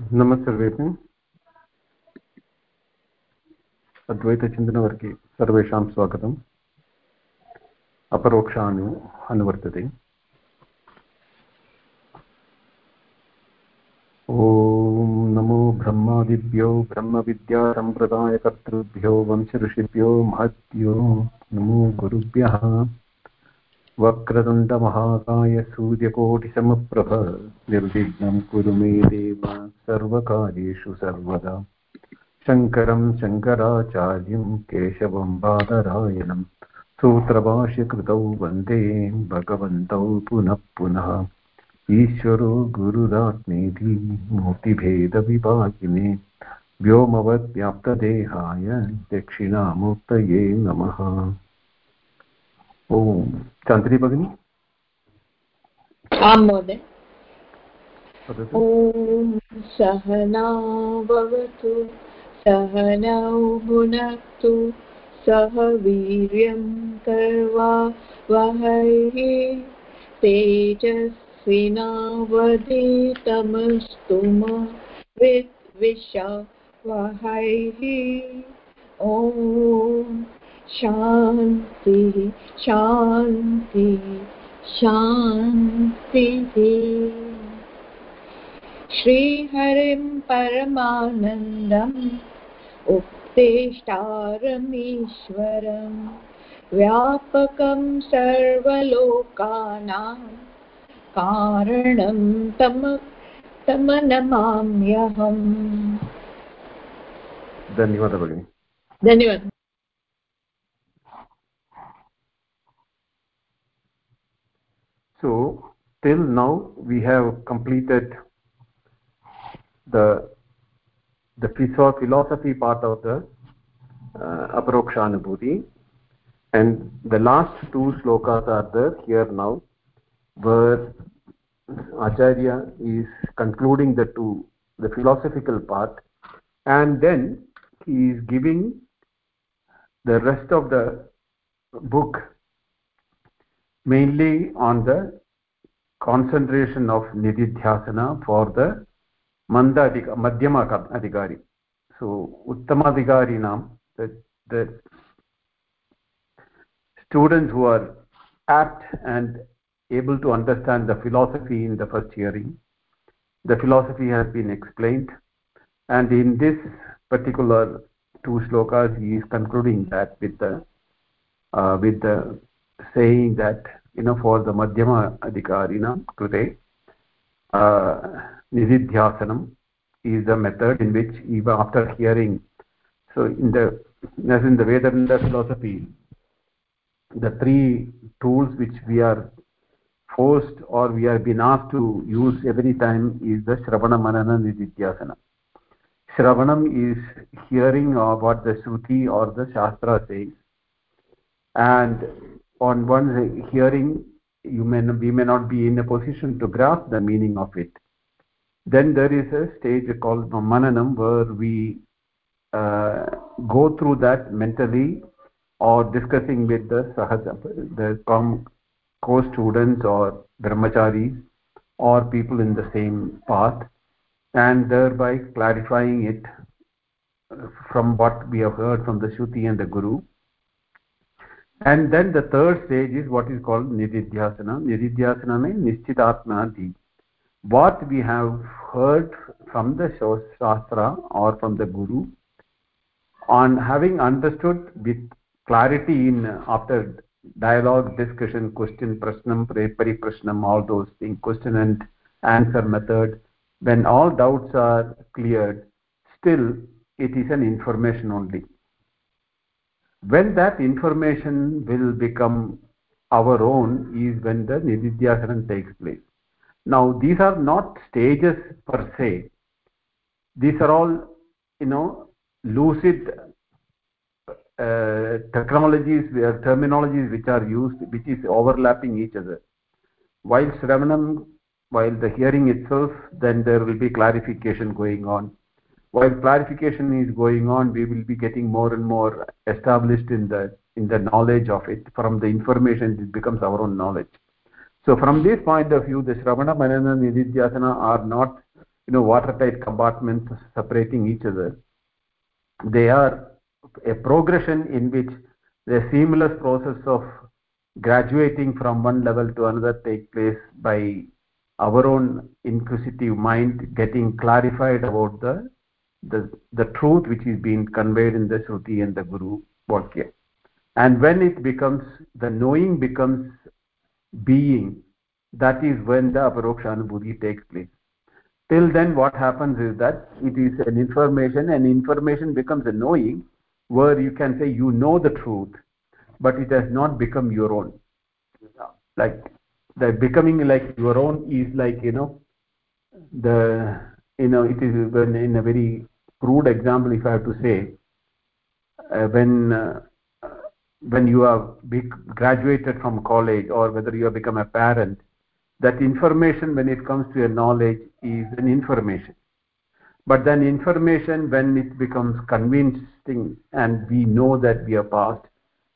नमः सर्वेभ्यः अद्वैतचिन्तनवर्गे सर्वेषां स्वागतम्। अपरोक्षानु अनुवर्तते। ॐ नमो ब्रह्मादिभ्यो ब्रह्मविद्यासम्प्रदायकर्तृभ्यो वंशऋषिभ्यो महद्भ्यो नमो गुरुभ्यः। वक्रतुण्डमहाकाय सूर्यकोटिसमप्रभ निर्विघ्नं कुरु मे देव सर्वकार्येषु सर्वदा। शङ्करं शङ्कराचार्यं केशवं बादरायणं सूत्रभाष्यकृतौ वंदे भगवन्तौ पुनः पुनः। ईश्वरो गुरुरात्मेति मूर्तिभेदविभागिने व्योमवद्व्याप्तदेहाय दक्षिणामूर्तये नमः। ॐ चान्द्री भगिनी? आं महोदय। ॐ सहना भवतु सहनौ भुनक्तु सह वीर्यं कर्वा वहै तेजस्विनावधितमस्तु मा विद्विषा वहैः। ॐ शान्तिः शान्तिः शान्तिः श्रीहरिं परमानन्दम् उक्तेष्टारमीश्वरं व्यापकं सर्वलोकानां कारणं तम तमनमाम्यहम् धन्यवादः भगिनि। धन्यवादः। So till now we have completed the the philosophy part of the uh, aparokshanubhuti and the last two slokas are there here now where acharya is concluding the two the philosophical part. And then he is giving the rest of the book mainly on the concentration of nididhyasana for the manda madhyama adhikari. So uttama adhikari nam the, the students who are apt and able to understand the philosophy in the first hearing the philosophy has been explained. And in this particular two slokas he is concluding that with the uh, with the saying that you know for the madhyama adhikarina krute uh, nididhyasanam is the method in which even after hearing so in the as in the vedanta philosophy the three tools which we are forced or we are been asked to use every time is the shravana manana nididhyasana. Shravanam is hearing what the shruti or the shastra says and on one's hearing you may we may not be in a position to grasp the meaning of it. Then there is a stage called mananam where we uh, go through that mentally or discussing with the sahaja the co-students or brahmacharis or people in the same path and thereby clarifying it from what we have heard from the shruti and the guru and then the third stage is what is called nididhyasana. Nididhyasana means nishchitatmati what we have heard from the shastra or from the guru on having understood with clarity in after dialogue discussion question prashnam pariprashnam all those things question and answer method when all doubts are cleared still it is an information only when that information will become our own is when the nididhyasana takes place. Now these are not stages per se. These are all you know lucid uh, technologies or terminologies which are used which is overlapping each other. While shravanam while the hearing itself then there will be clarification going on while clarification is going on we will be getting more and more established in the in the knowledge of it. From the information it becomes our own knowledge. So from this point of view the shravana manana nididhyasana are not you know watertight compartments separating each other. They are a progression in which the seamless process of graduating from one level to another take place by our own inquisitive mind getting clarified about the the, the truth which is being conveyed in the Shruti and the Guru Vakya. And when it becomes, the knowing becomes being, that is when the Aparoksha Anubhuti takes place. Till then, what happens is that it is an information, and information becomes a knowing, where you can say you know the truth, but it has not become your own. Like the becoming like your own is like you know the you know it is when in a very crude example if i have to say uh, when uh, when you have graduated from college or whether you have become a parent that information when it comes to a knowledge is an information but then information when it becomes convincing and we know that we are passed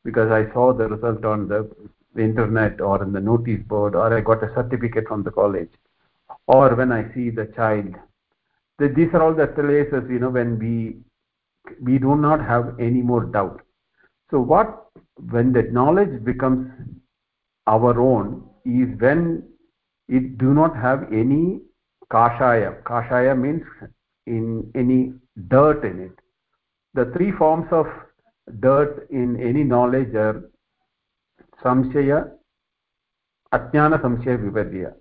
because i saw the result on the the internet or in the notice board or I got a certificate from the college or when I see the child. The, these are all the places, you know, when we we do not have any more doubt. So what when the knowledge becomes our own is when it do not have any kashaya. Kashaya means in any dirt in it. The three forms of dirt in any knowledge are samshaya ajnana samshaya viparyaya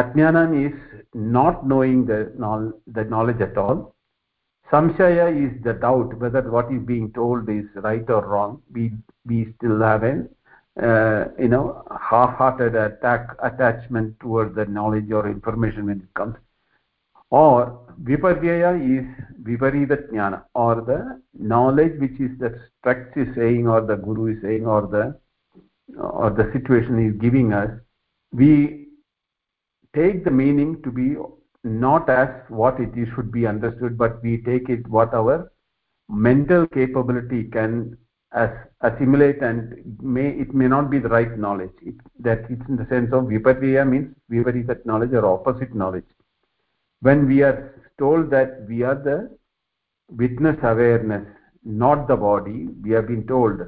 ajnana is not knowing the the knowledge at all. Samshaya is the doubt whether what is being told is right or wrong. We we still have an uh, you know half-hearted attack attachment towards the knowledge or information when it comes. Or viparyaya is viparita jnana or the knowledge which is the text is saying or the guru is saying or the or the situation is giving us we take the meaning to be not as what it should be understood but we take it what our mental capability can as assimilate and may it may not be the right knowledge. It, that it's in the sense of viparya means viparita knowledge or opposite knowledge. When we are told that we are the witness awareness not the body we have been told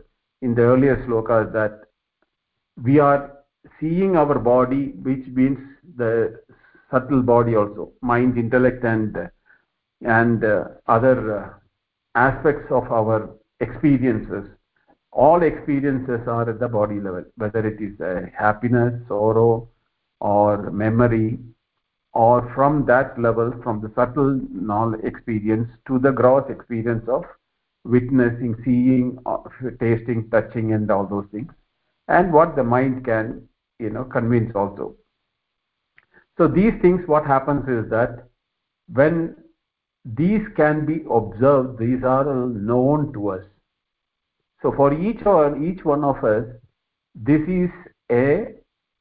in the earlier slokas that we are seeing our body which means the subtle body also mind intellect and and uh, other uh, aspects of our experiences. All experiences are at the body level whether it is uh, happiness sorrow or memory or from that level from the subtle knowledge experience to the gross experience of witnessing seeing uh, tasting touching and all those things. And what the mind can you know convince also so these things what happens is that when these can be observed these are known to us. So for each or each one of us this is a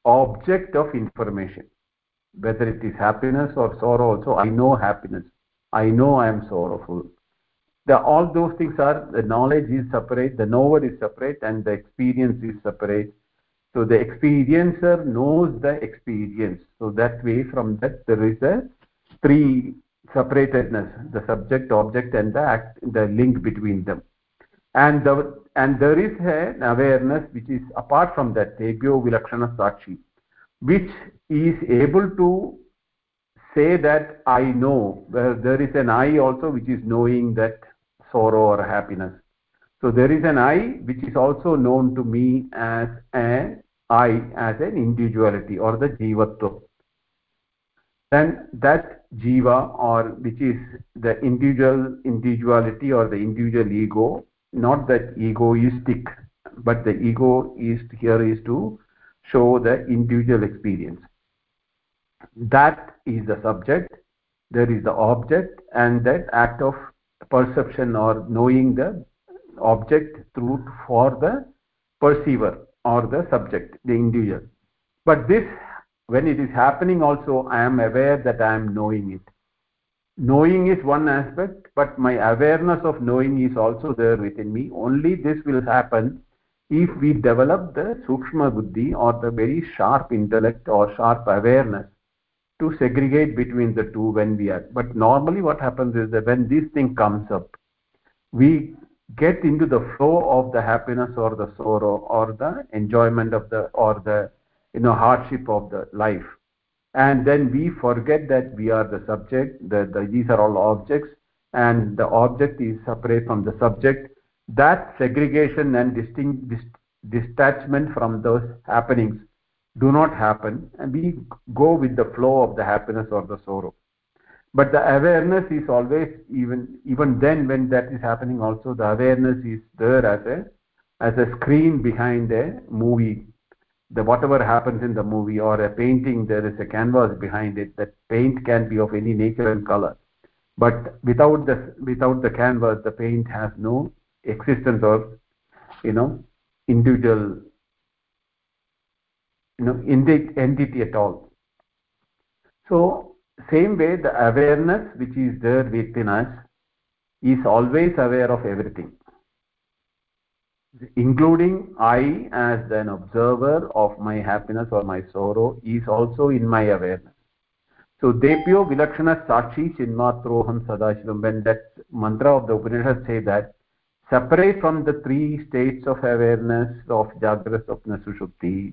object of information. Whether it is happiness or sorrow also i know happiness. I know i am sorrowful. The, all those things are the knowledge is separate the knower is separate and the experience is separate so the experiencer knows the experience. So that way from that there is a three separatedness the subject object and the act the link between them. And the and there is an awareness which is apart from that tebyo vilakshana sakshi which is able to say that i know there is an i also which is knowing that sorrow or happiness so there is an i which is also known to me as an i as an individuality or the jivatva. Then that jiva or which is the individual individuality or the individual ego not that egoistic but the ego is here is to show the individual experience. That is the subject there is the object and that act of perception or knowing the object through for the perceiver or the subject the individual. But this when it is happening also i am aware that i am knowing it. Knowing is one aspect but my awareness of knowing is also there within me. Only this will happen if we develop the sukshma buddhi or the very sharp intellect or sharp awareness to segregate between the two when we are. But normally what happens is that when this thing comes up we get into the flow of the happiness or the sorrow or the enjoyment of the or the you know hardship of the life. And then we forget that we are the subject that the, these are all objects and the object is separate from the subject. That segregation and distinct dis, detachment from those happenings do not happen and we go with the flow of the happiness or the sorrow but the awareness is always even even then when that is happening also the awareness is there as a as a screen behind a movie. The whatever happens in the movie or a painting there is a canvas behind it that paint can be of any nature and color. But without the without the canvas the paint has no existence or you know individual you know entity at all. So same way the awareness which is there within us is always aware of everything. Including i as an observer of my happiness or my sorrow is also in my awareness. So tebyo vilakshana sakshi chinmatroham sadashivam when that mantra of the upanishad say that separate from the three states of awareness of jagrata swapna sushupti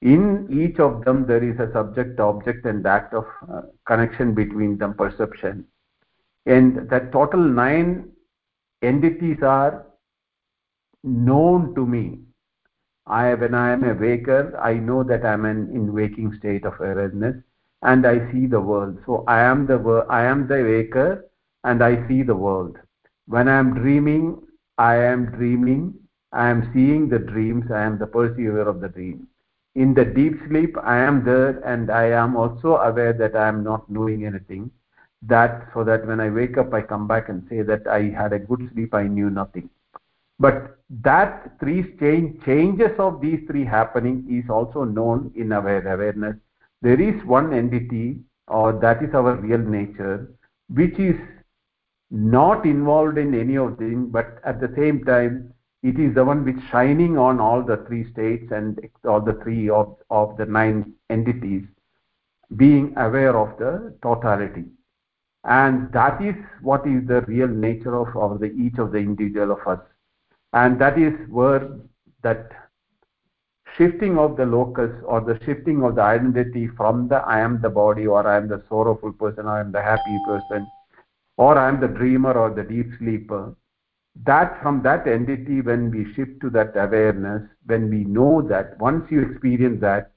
in each of them there is a subject object and act of uh, connection between them perception. And that total nine entities are known to me. I when i am a waker i know that i am an in waking state of awareness and i see the world. So i am the i am the waker and i see the world. When i am dreaming i am dreaming. I am seeing the dreams. I am the perceiver of the dream in the deep sleep i am there and i am also aware that i am not knowing anything. That so that when i wake up i come back and say that i had a good sleep i knew nothing. But that three change, changes of these three happening is also known in our awareness. There is one entity or that is our real nature which is not involved in any of them but at the same time it is the one which shining on all the three states and all the three of, of the nine entities being aware of the totality. And that is what is the real nature of, of the each of the individual of us. And that is where that shifting of the locus or the shifting of the identity from the i am the body or i am the sorrowful person or i am the happy person or i am the dreamer or the deep sleeper that from that entity when we shift to that awareness when we know that once you experience that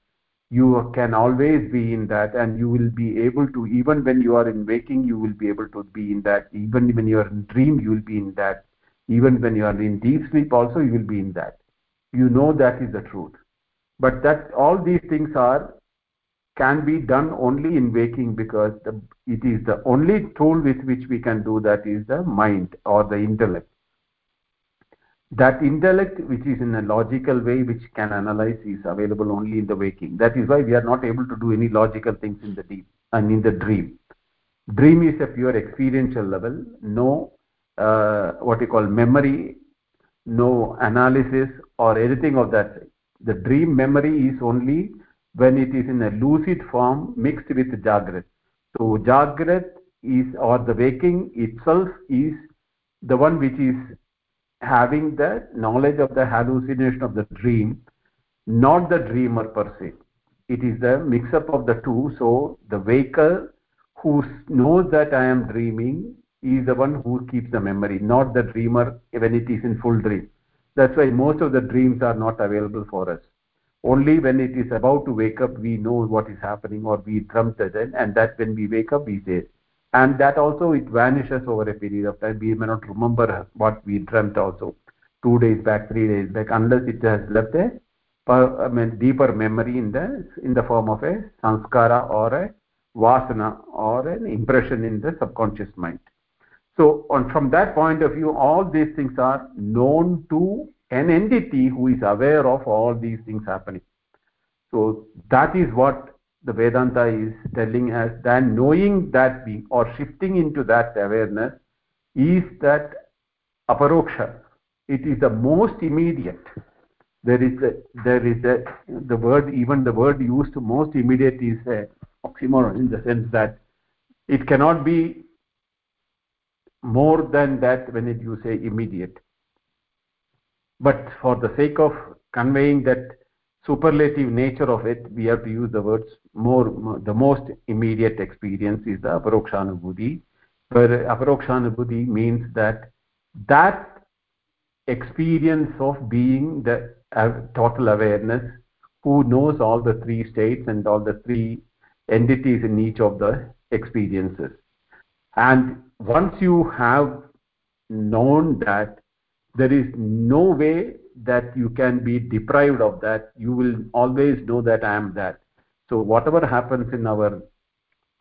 you can always be in that and you will be able to even when you are in waking you will be able to be in that. Even when you are in dream you will be in that. Even when you are in deep sleep also you will be in that. You know that is the truth. But that all these things are can be done only in waking because the, it is the only tool with which we can do that is the mind or the intellect that intellect which is in a logical way which can analyze is available only in the waking. That is why we are not able to do any logical things in the deep and in the dream. Dream is a pure experiential level. No uh, what you call memory no analysis or anything of that the dream memory is only when it is in a lucid form mixed with jagrat. So jagrat is or the waking itself is the one which is having the knowledge of the hallucination of the dream not the dreamer per se. It is the mix up of the two. So the waker who knows that i am dreaming is the one who keeps the memory not the dreamer when it is in full dream. That's why most of the dreams are not available for us. Only when it is about to wake up we know what is happening or we dreamt it and that when we wake up we say and that also it vanishes over a period of time. We may not remember what we dreamt also. Two days back three days back unless it has left a I mean, deeper memory in the in the form of a sanskara or a vasana or an impression in the subconscious mind. So on from that point of view all these things are known to an entity who is aware of all these things happening. So that is what the vedanta is telling us that knowing that being or shifting into that awareness is that aparoksha it is the most immediate. There is a, there is a, the word even the word used most immediate is a oxymoron in the sense that it cannot be more than that when it, you say immediate. But for the sake of conveying that superlative nature of it we have to use the words more, the most immediate experience is the aparokshanubhuti where aparokshanubhuti means that that experience of being the uh, total awareness who knows all the three states and all the three entities in each of the experiences. And once you have known that there is no way that you can be deprived of that you will always know that i am that. So whatever happens in our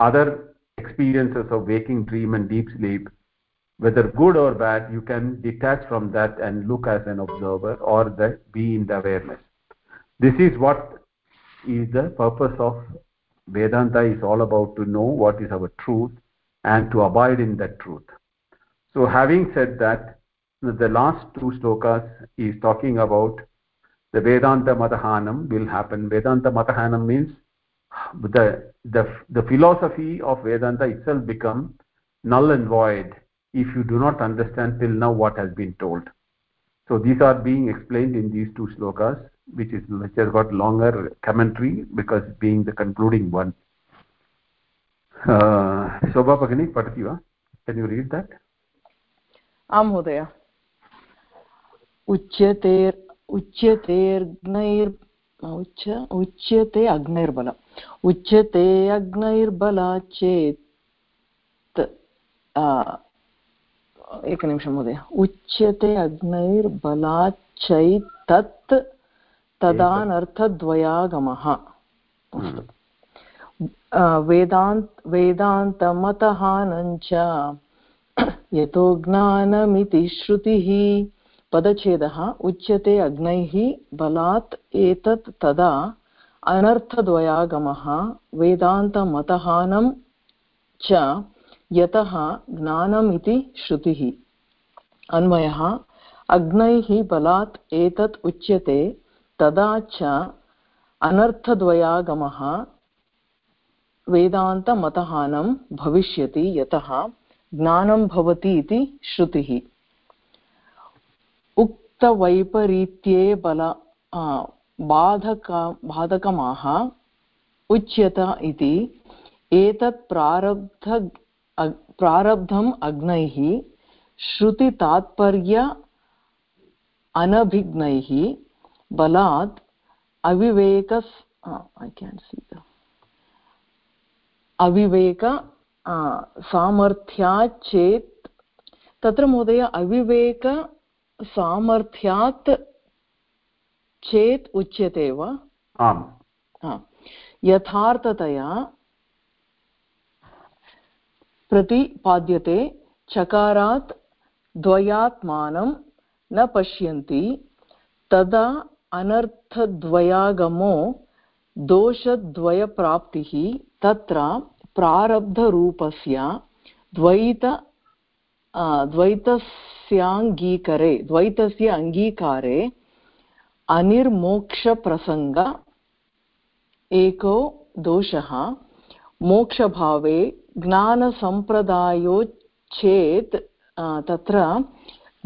other experiences of waking dream and deep sleep whether good or bad you can detach from that and look as an observer or the, be in the awareness. This is what is the purpose of vedanta is all about to know what is our truth and to abide in that truth. So having said that the last two slokas is talking about the vedanta matahanam will happen vedanta matahanam means the the the philosophy of vedanta itself become null and void if you do not understand till now what has been told so these are being explained in these two slokas which is which has got longer commentary because being the concluding one uh, shobha bhagini patati va can you read that आं महोदय उच्यतेर् उच्यतेऽग्नैर् उच्च उच्यते अग्नैर्बल उच्यते अग्नैर्बलात् चेत् एकनिमिषं महोदय। उच्यते अग्नैर्बलात् चैतत् तदानर्थद्वयागमः वेदान्त वेदान्तमतहानञ्च। यतो ज्ञानमिति श्रुतिः। पदच्छेदः उच्यते अग्नैः बलात् एतत् तदा अनर्थद्वयागमः वेदान्तमतहानं च यतः ज्ञानम् इति श्रुतिः। अन्वयः, अग्नैः बलात् एतत् उच्यते तदा च अनर्थद्वयागमः वेदान्तमतहानं भविष्यति यतः ज्ञानं भवति इति श्रुतिः। उक्तवैपरीत्ये बल बाधक बाधकमाः उच्यत इति। एतत् प्रारब्ध प्रारब्धम् अग्नैः, श्रुतितात्पर्य अनभिज्ञैः बलात् अविवेक अविवेक सामर्थ्यात् चेत् तत्र महोदय, अविवेक सामर्थ्यात् चेत् उच्यते वा? आम्। यथार्थतया प्रतिपाद्यते चकारात् द्वयात्मानं न पश्यन्ति तदा अनर्थद्वयागमो दोषद्वयप्राप्तिः तत्र प्रारब्धरूपस्य द्वैत द्वैतस्याङ्गीकरे द्वैतस्य अङ्गीकारे अनिर्मोक्षप्रसङ्ग, एको दोषः, मोक्षभावे ज्ञानसम्प्रदायोच्चेत् तत्र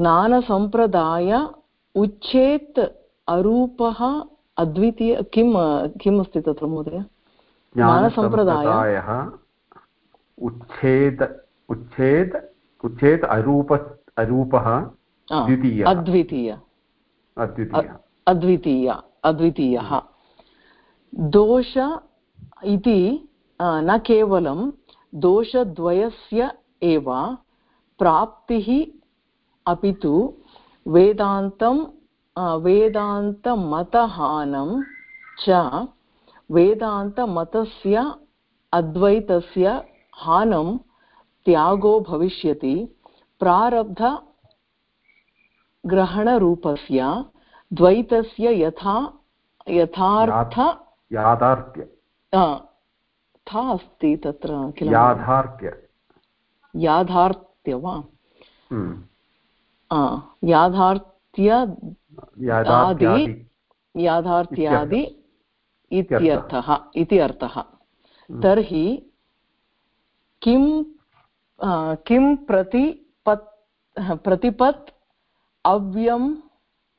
ज्ञानसम्प्रदाय उच्चेत् अरूपः अद्वितीय किं किम् अस्ति तत्र महोदय? ज्ञानसम्प्रदायः। उच्छेद उच्छेद उच्छेद अरूप अरूपः द्वितीयः। अद्वितीय। अद्वितीय। अद्वितीयः दोष इति न केवलं दोषद्वयस्य एव प्राप्तिः अपि तु वेदान्तं वेदान्तमतहानं च वेदान्तमतस्य अद्वैतस्य हानं त्यागो भविष्यति। प्रारब्धग्रहणरूपस्य द्वैतस्य यथा यथार्थ याथार्थ्य था अस्ति तत्र किल याथार्थ्य याथार्थ्य वा? याथार्थ्य आदि याथार्थ्यादि इत्यर्थः। इति अर्थः। तर्हि किं किं प्रतिपत् प्रतिपत् अव्यं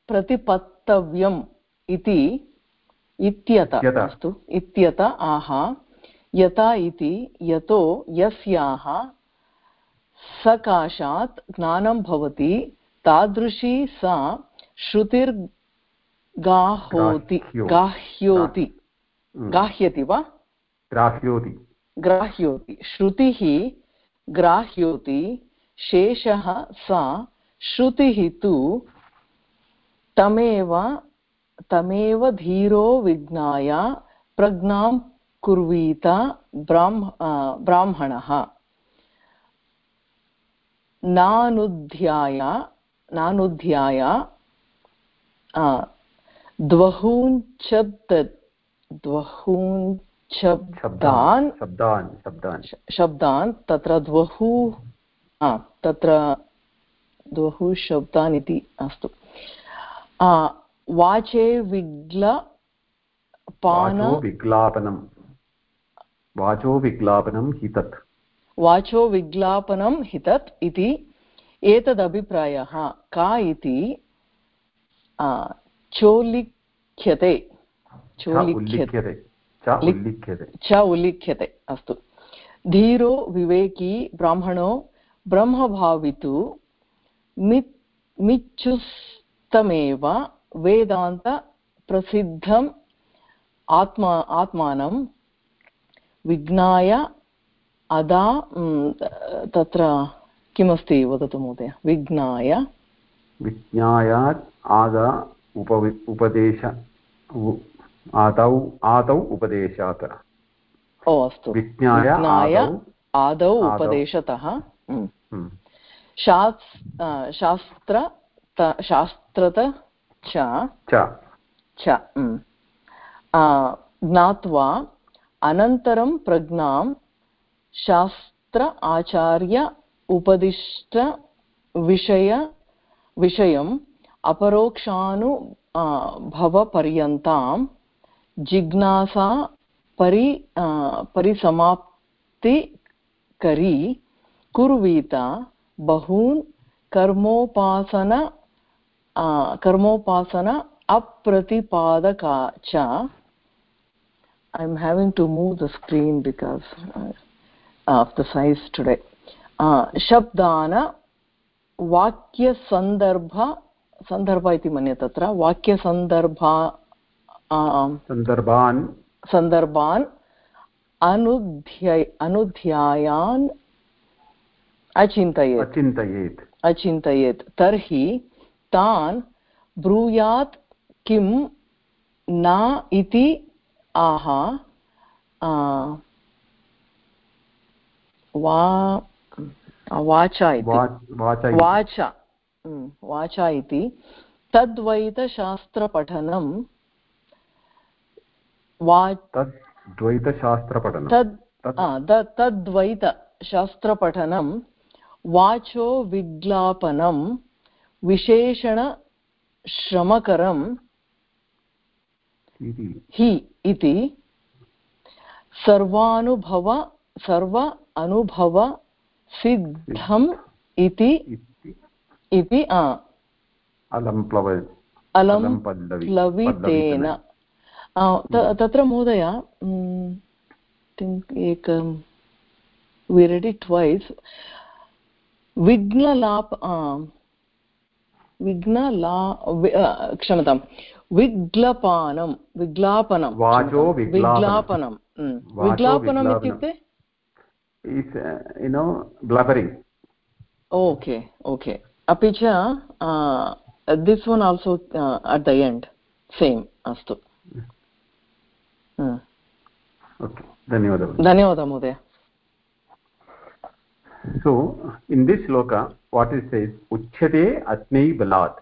प्रतिपत्तव्यम् इति इत्यत। अस्तु। इत्यत आह यथा इति यतो यस्याः सकाशात् ज्ञानं भवति तादृशी सा श्रुतिर्गाहोति गाह्योति। गाह्यति वा? ग्राह्योति। ग्राह्योति। श्रुतिः ग्राह्योति। शेषः सा श्रुतिः तु तमेव तमेव धीरो विज्ञाय प्रज्ञां कुर्वीत ब्राह्म ब्राह्मणः। नानुध्याय नानुध्याय द्वहूञ्चब्दान् शब्दान् शब्दान् शब्दान्। तत्र द्वहु हा तत्र द्वौ शब्दान् अस्तु। वाचे विग्ल विग्लापनं। वाचो विग्लापनं हितत्। वाचो विग्लापनं हितत् इति एतदभिप्रायः। का इति? चोलिख्यते। चोलिख्यते। च उल्लिख्यते अस्तु। धीरो विवेकी ब्राह्मणो ब्रह्मभावितु मित् मिच्छुस्तमेव वेदान्तप्रसिद्धम् आत्मा आत्मानं विज्ञाय अदा तत्र किमस्ति वदतु महोदय? विज्ञाय? विज्ञायात् आदा उपवि उपदेश आदौ आदौ उपदेशात्। ओ अस्तु। विज्ञाय आदौ। उपदेशतः शास् आ, शास्त्र शास्त्रत च। च। ज्ञात्वा अनन्तरं प्रज्ञां शास्त्र आचार्य उपदिष्ट विषय विषयम् अपरोक्षानु भवपर्यन्तां जिज्ञासा परि परिसमाप्तिकरी कुर्वीता बहून् कर्मोपासन कर्मोपासन अप्रतिपादका च। I am having to move the screen because of the size today शब्दान वाक्यसन्दर्भ सन्दर्भ इति मन्ये तत्र। वाक्यसन्दर्भा सन्दर्भान् सन्दर्भान् अनुध्य अनुध्यायान् अचिन्तयेत्। अचिन्तयेत्। अचिन्तयेत्। तर्हि तान् ब्रूयात् किं न इति आह वा वाचा इति। वाच। वाच तद्वैतशास्त्रपठनं वा तत् तद् तद्वैतशास्त्रपठनं वाचो विज्ञापनं विशेषणश्रमकरं हि इति। सर्वानुभव सर्व अनुभव सिद्धम् इति। इति। अलं प्लवितेन। तत्र महोदय एकं we read it विघ्नलाप विघ्नला क्षम्यतां विग्लपानं विग्लापनं विग्लापनं। विग्लापनम् इत्युक्ते? युनो ब्लबरिङ्ग् ओके ओके अपि च this one also at the end same अस्तु। धन्यवादः। धन्यवादः महोदय। So, in this shloka, what it says, uchyate atnei balat.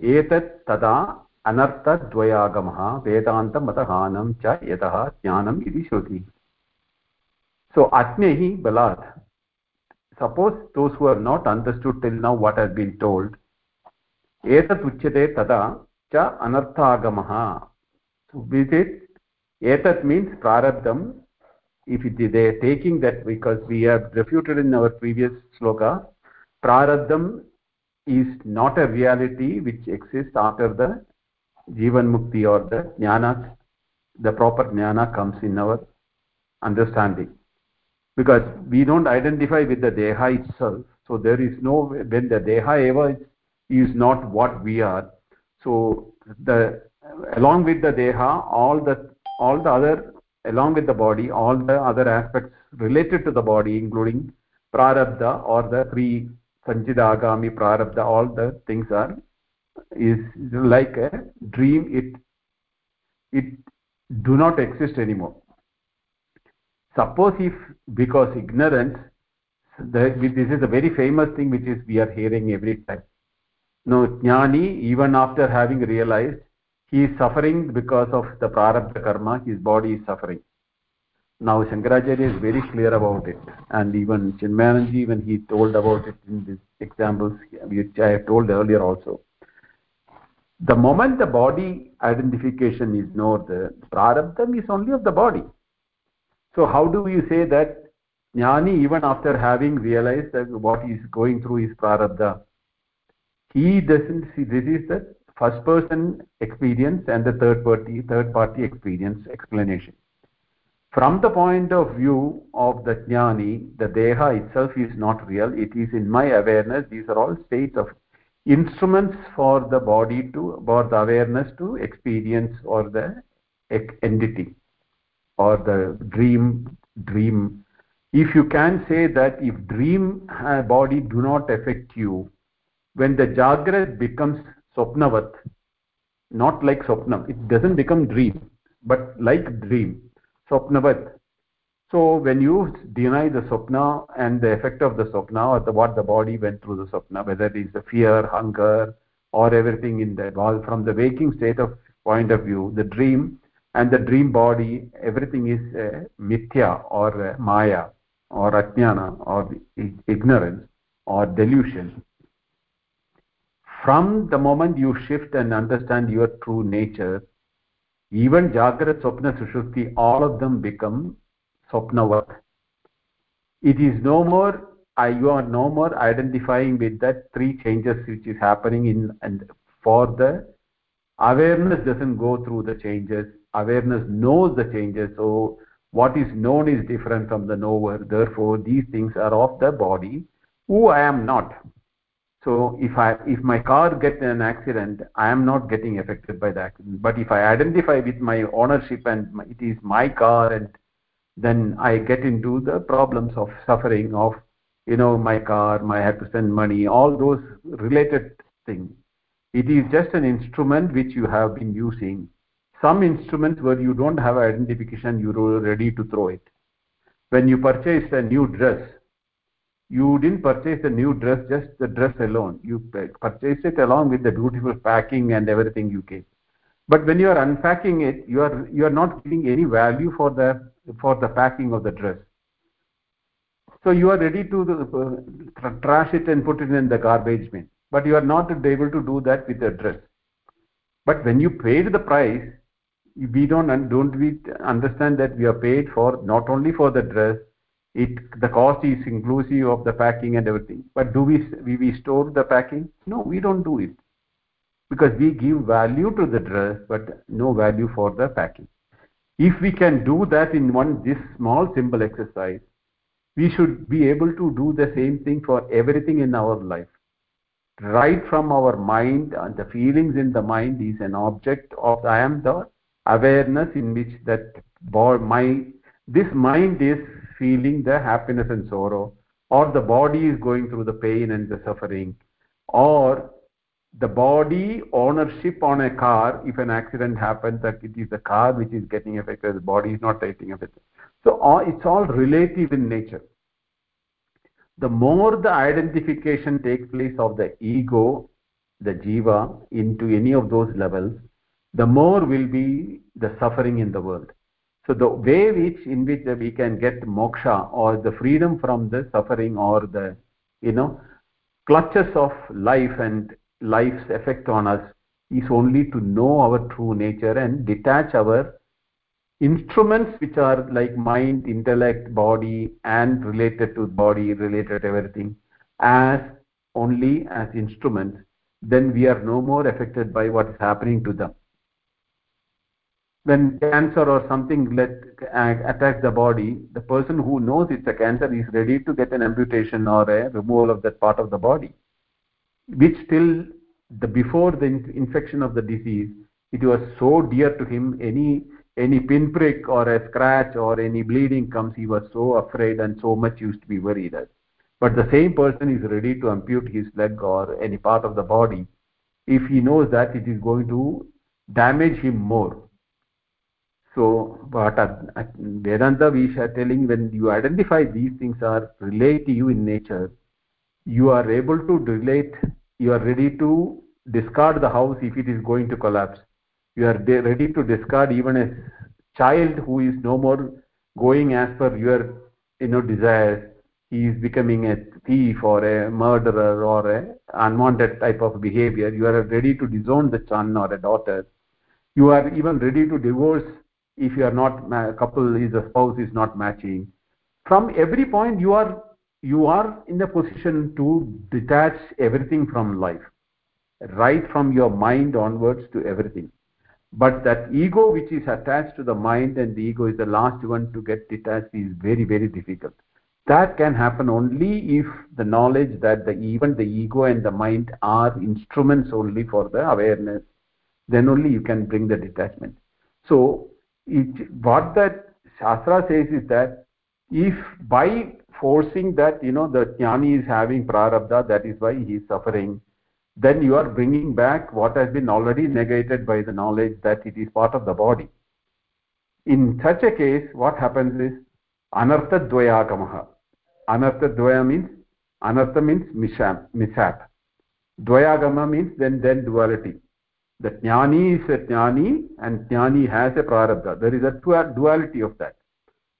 Etat tada anartha dvayagamaha vedanta matahanam cha yataha jnanam iti shruti. So, atnehi balat. Suppose those who have not understood till now what has been told, etat uchyate tada cha anarthagamaha. So, with it, etat means prarabdham if they are taking that because we have refuted in our previous sloka prarabdham is not a reality which exists after the jivan mukti or the jnana the proper jnana comes in our understanding. Because we don't identify with the deha itself so there is no when the deha eva is not what we are. So the along with the deha all the all the other along with the body all the other aspects related to the body including prarabdha or the pre sanchidagami prarabdha all the things are is like a dream. It it do not exist anymore. Suppose if because ignorance this is a very famous thing which is we are hearing every time. No jnani even after having realized he is suffering because of the prarabdha karma. His body is suffering. Now shankaracharya is very clear about it. And even chinmayanandji when he told about it in these examples which i have told earlier also. The moment the body identification is known the prarabdham is only of the body. So how do you say that jnani even after having realized that what he is going through is prarabdha he doesn't see this is the first person experience and the third party third party experience explanation. From the point of view of the jnani the deha itself is not real. It is in my awareness these are all states of instruments for the body to for the awareness to experience or the entity or the dream dream. If you can say that if dream uh, body do not affect you when the jagrat becomes swapnavat not like swapnam it doesn't become dream but like dream swapnavat so when you deny the swapna and the effect of the swapna or the, what the body went through the swapna whether it is the fear hunger or everything in that all from the waking state of point of view the dream and the dream body everything is uh, mithya or uh, maya or ajnana or ignorance or delusion from the moment you shift and understand your true nature even jagrat swapna sushupti all of them become swapnavat. It is no more I, you are no more identifying with that three changes which is happening in and for the awareness doesn't go through the changes. Awareness knows the changes. So what is known is different from the knower. Therefore these things are of the body who i am not so if i if my car gets an accident i am not getting affected by the accident. But if i identify with my ownership and it is my car and then i get into the problems of suffering of you know my car my have to spend money all those related things. It is just an instrument which you have been using. Some instruments where you don't have identification you're ready to throw it. When you purchase a new dress you didn't purchase a new dress just the dress alone. You purchase it along with the beautiful packing and everything you get but when you are unpacking it you are you are not giving any value for the for the packing of the dress. So you are ready to uh, trash it and put it in the garbage bin. But you are not able to do that with the dress. But when you paid the price we don't don't we understand that we are paid for not only for the dress it the cost is inclusive of the packing and everything. But do we we, we store the packing? No we don't do it. Because we give value to the dress but no value for the packing. If we can do that in one this small simple exercise we should be able to do the same thing for everything in our life. Right from our mind and the feelings in the mind is an object of i am the awareness in which that my this mind is feeling the happiness and sorrow or the body is going through the pain and the suffering or the body ownership on a car if an accident happens that it is the car which is getting affected the body is not getting affected. So all, it's all relative in nature. The more the identification takes place of the ego the jiva into any of those levels the more will be the suffering in the world so the way which in which we can get moksha or the freedom from the suffering or the you know clutches of life and life's effect on us is only to know our true nature and detach our instruments which are like mind intellect body and related to body related to everything as only as instruments then we are no more affected by what is happening to them when cancer or something let uh, attacks the body the person who knows it's a cancer is ready to get an amputation or a removal of that part of the body which still the before the infection of the disease it was so dear to him any any pinprick or a scratch or any bleeding comes he was so afraid and so much used to be worried. At but the same person is ready to ampute his leg or any part of the body. If he knows that it is going to damage him more so what vedanta we are telling when you identify these things are relate to you in nature you are able to relate you are ready to discard the house if it is going to collapse. You are ready to discard even a child who is no more going as per your you know desires. He is becoming a thief or a murderer or a unwanted type of behavior. You are ready to disown the son or a daughter. You are even ready to divorce if you are not a couple is a spouse is not matching. From every point you are you are in the position to detach everything from life right from your mind onwards to everything. But that ego which is attached to the mind and the ego is the last one to get detached is very very difficult. That can happen only if the knowledge that the even the ego and the mind are instruments only for the awareness. Then only you can bring the detachment. So it, what that shastra says is that if by forcing that you know the jnani is having prarabdha that is why he is suffering then you are bringing back what has been already negated by the knowledge that it is part of the body. In such a case what happens is anartha dvayagamaha anartha dvaya means anartha means mishap mishap. Dvayagama means then then duality the jnani is a jnani and jnani has a prarabdha. There is a duality of that.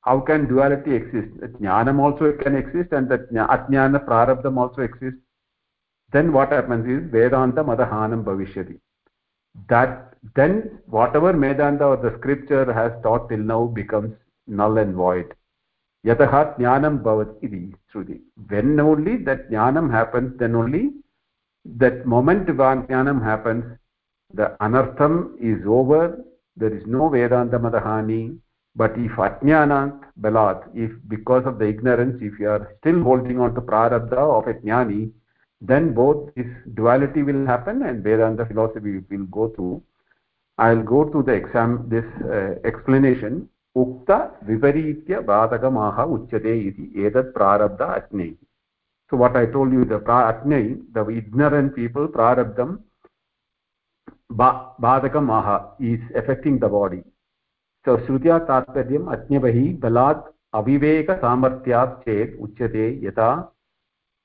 How can duality exist? Jnanam also can exist and the ajnana prarabdham also exists then what happens is vedanta madahanam bhavishyati. That then whatever vedanta or the scripture has taught till now becomes null and void. Yatah jnanam bhavati iti shruti. When only that jnanam happens then only that moment jnanam happens the anartham is over. There is no vedanta madahani but if ajnanat balat if because of the ignorance if you are still holding on to prarabdha of a jnani then both this duality will happen and vedanta philosophy will go through. I'll go to the exam this uh, explanation. Ukta viparitya badagamaha uchyate iti. Edat prarabdha atnai so what i told you the atnai the ignorant people prarabdham बाधकम् आह is affecting the body so श्रुत्या तात्पर्यम् अज्ञबहिः बलात् अविवेकसामर्थ्यात् चेत् उच्यते यथा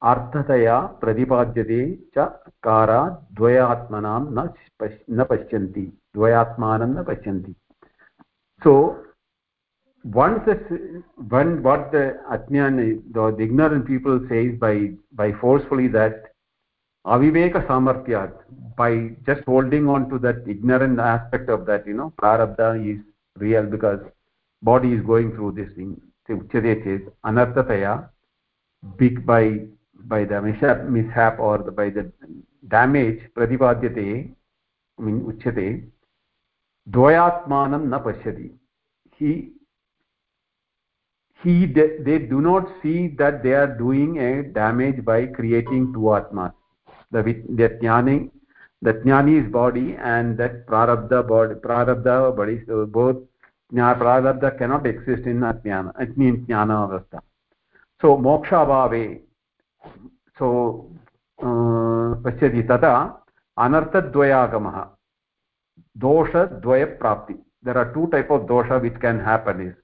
अर्थतया प्रतिपाद्यते च कारा द्वयात्मनां न न पश्यन्ति, द्वयात्मानं न पश्यन्ति. So once one what the agyan the ignorant people says by by forcefully that अविवेकसामर्थ्यात् by just holding on to that ignorant aspect of that you know prarabdha is real because body is going through this thing uchyate anarthataya big by by the mishap, mishap or the, by the damage pratipadyate I mean uchyate dvayatmanam na pashyati he he they, they do not see that they are doing a damage by creating two atmas. The the the jnani's body and that prarabdha body prarabdha body so both prarabdha cannot exist in ajnana means jnana avastha so moksha bhave सो पश्यति तदा अनर्थद्वयागमः दोषद्वयप्राप्ति there are two type of दोष which can happen is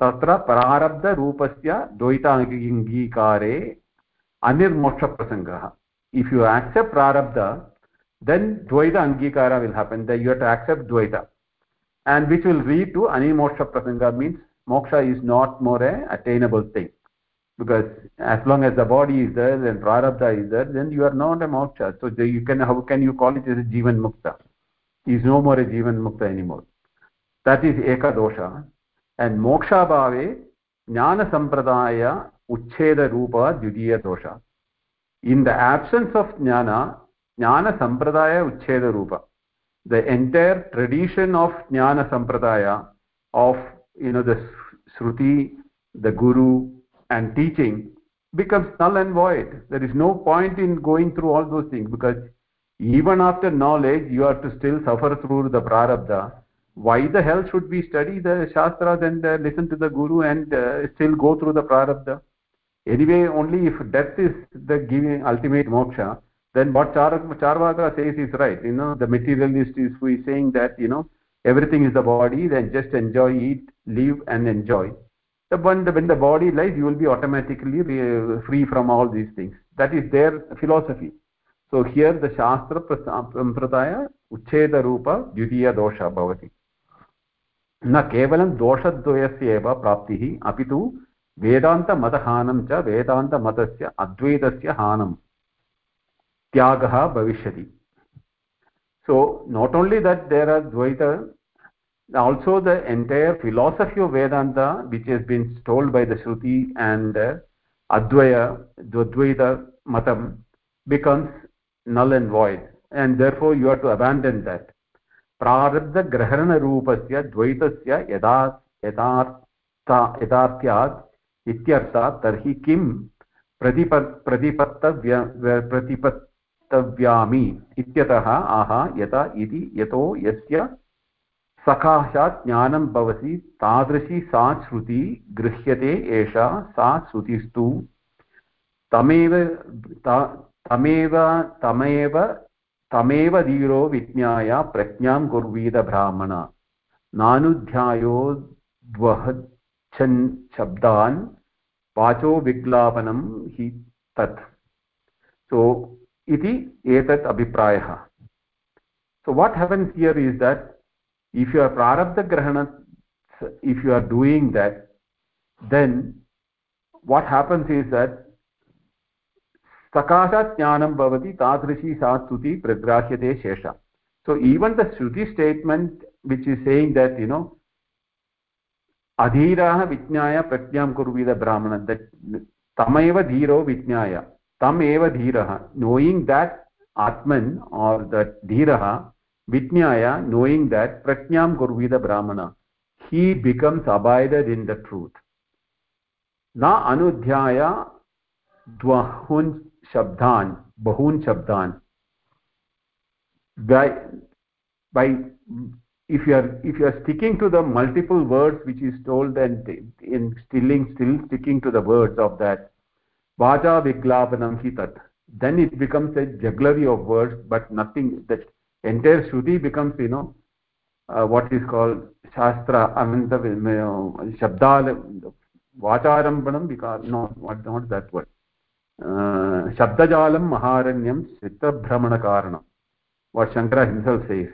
तत्र प्रारब्धरूपस्य द्वैताङ्गीकारे अनिर्मोक्षप्रसङ्गः if you accept prarabdha then dvaita angikara will happen. That you have to accept dvaita. And which will lead to animoksha prasanga means moksha is not more a attainable thing. Because as long as the body is there and prarabdha is there then you are not a moksha. So you can how can you call it as a jivan mukta? Is no more a jivan mukta anymore. That is ekadosha and moksha bhave jnana sampradaya uchcheda rupa dvitiya dosha. In the absence of jnana jnana sampradaya uchcheda rupa the entire tradition of jnana sampradaya of you know the shruti the guru and teaching becomes null and void. There is no point in going through all those things because even after knowledge you are to still suffer through the prarabdha. Why the hell should we study the shastras and uh, listen to the guru and uh, still go through the prarabdha? Anyway only if death is the giving ultimate moksha then what Char charvaka says is right you know the materialist is who is saying that you know everything is the body then just enjoy eat live and enjoy the the, when the body lies you will be automatically free from all these things that is their philosophy so here the shastra sampradaya uchcheda rupa dvitiya dosha bhavati न केवलं दोषद्वयस्य एव प्राप्तिः अपि तु वेदान्तमतहानं च वेदान्तमतस्य अद्वैतस्य हानं त्यागः भविष्यति. So not only that there are द्वैत also the entire philosophy of Vedanta which is been extolled by the Shruti and अद्वय द्वद्वैत मतं becomes null and void and therefore you are to abandon that प्रारब्धग्रहणरूपस्य द्वैतस्य यदा यथार्थ यथार्थ्यात् इत्यर्थात् तर्हि किं प्रतिप प्रतिपत् प्रतिपत्तव्यामि इत्यतः आह यत इति यतो यस्य सकाशात् ज्ञानं भवति तादृशी सा श्रुति गृह्यते एषा सा श्रुतिस्तु तमेव तमेव तमेव तमेव धीरो विज्ञाय प्रज्ञां कुर्वीद ब्राह्मण नानुध्यायो द्वहच्छन् शब्दान् वाचो विग्लापनं हि तत् सो इति एतत् अभिप्रायः so what happens here is that if you are prarabdha grahana if you are doing that then what happens is that ज्ञानं भवति तादृशी सा स्तुति प्रग्राह्यते शेष so even the shruti statement which is saying that you know vijnaya pratyam kurvida brahmana that tameva dhiro vijnaya tam eva dhirah knowing that atman or that dhirah vijnaya knowing that pratyam kurvida brahmana he abided in the truth na anudhyaya dvahun shabdan bahun shabdan by by if you are if you are sticking to the multiple words which is told and in stilling still sticking to the words of that vaja viglapanam hi tat then it becomes a jugglery of words but nothing that entire shruti becomes you know uh, what is called shastra ananta shabdal vacharambanam because no what not that word शब्दजालं महारण्यं चित्तभ्रमणकारणं what shankara himself says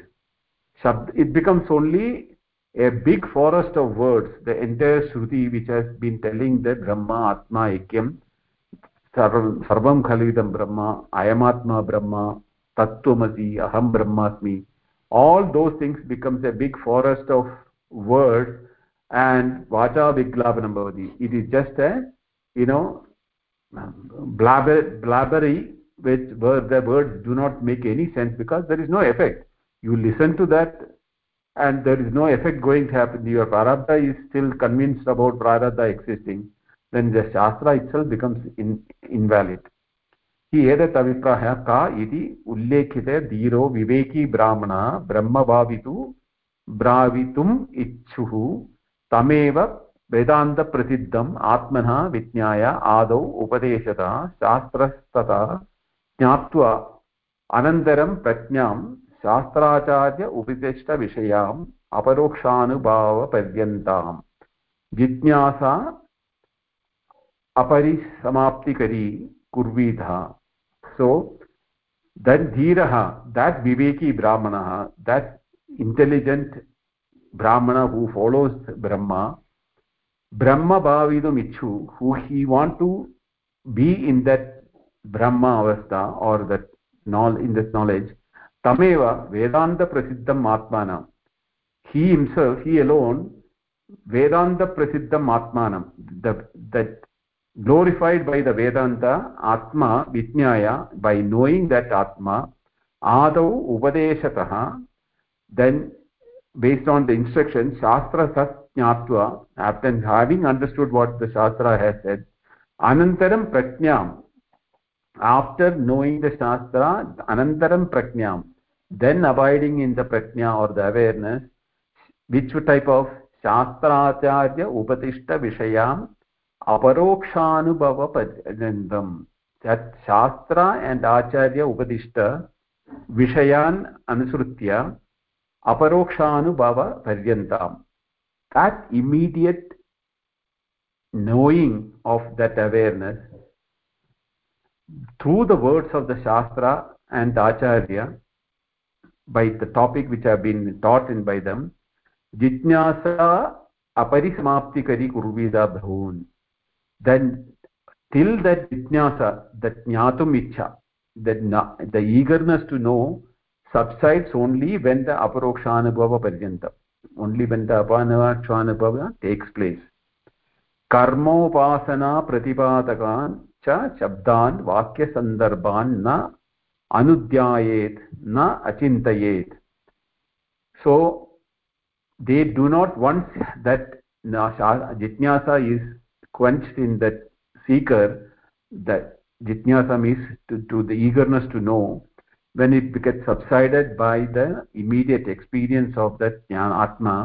Shabd, it becomes only a big forest of words the entire shruti which has been telling that brahma atma ekyam sarvam khalidam brahma ayamatma brahma tattvamasi aham brahmasmi all those things becomes a big forest of words and vacha viglapanam bhavati it is just a you know blabber blabbery which where the words do not make any sense because there is no effect. You listen to that and there is no effect going to happen. Your prarabdha is still convinced about prarabdha existing then the shastra itself becomes in, invalid. हि एतत् अभिप्रायः का इति उल्लेखिते धीरो विवेकी ब्राह्मणः ब्रह्मभावितु ब्रावितुम् इच्छुः तमेव वेदान्तप्रसिद्धम् आत्मनः विज्ञाय आदौ उपदेशतः शास्त्रस्ततः ज्ञात्वा अनन्तरं प्रज्ञां शास्त्राचार्य उपदिष्टविषयाम् अपरोक्षानुभावपर्यन्ताम् जिज्ञासा अपरिसमाप्तिकरी कुर्वीतः सो दट् धीरः दट् विवेकी ब्राह्मणः दट् इण्टेलिजेण्ट् ब्राह्मण हू फालोस् ब्रह्म ब्रह्म भावितुम् इच्छु who he want to be in that ब्रह्म अवस्था or that नाल् in that knowledge तमेव वेदान्तप्रसिद्धम् आत्मानं ही हिम्सेल्फ् ही अलोन् वेदान्तप्रसिद्धम् आत्मानं that glorified by the vedanta atma vijnaya by knowing that atma adau upadeshatah then based on the instruction shastra sat jnatva after having understood what the shastra has said anantaram prajnam after knowing the shastra anantaram prajnam then abiding in the prajna or the awareness which type of शास्त्राचार्य अपरोक्षानुभव पर्यन्तं शास्त्र and आचार्य उपदिष्ट विषयान् अनुसृत्य अपरोक्षानुभव पर्यन्तं that immediate knowing of that awareness through the words of the शास्त्र and Acharya by the topic which have been taught in by them jijnyasa aparismaptikari kurvida bhavun then till that jitnyasa that jnatum ichha that the eagerness to know subsides only when the aparokshanubhava paryanta only when the aparokshanubhava takes place कर्मोपासना प्रतिपादकान् च शब्दान् वाक्यसन्दर्भान् न अनुध्यायेत् न अचिन्तयेत् so they do not once that jitnyasa is quenched in that seeker that jitnyasa means to, to the eagerness to know when it gets subsided by the immediate experience of that atma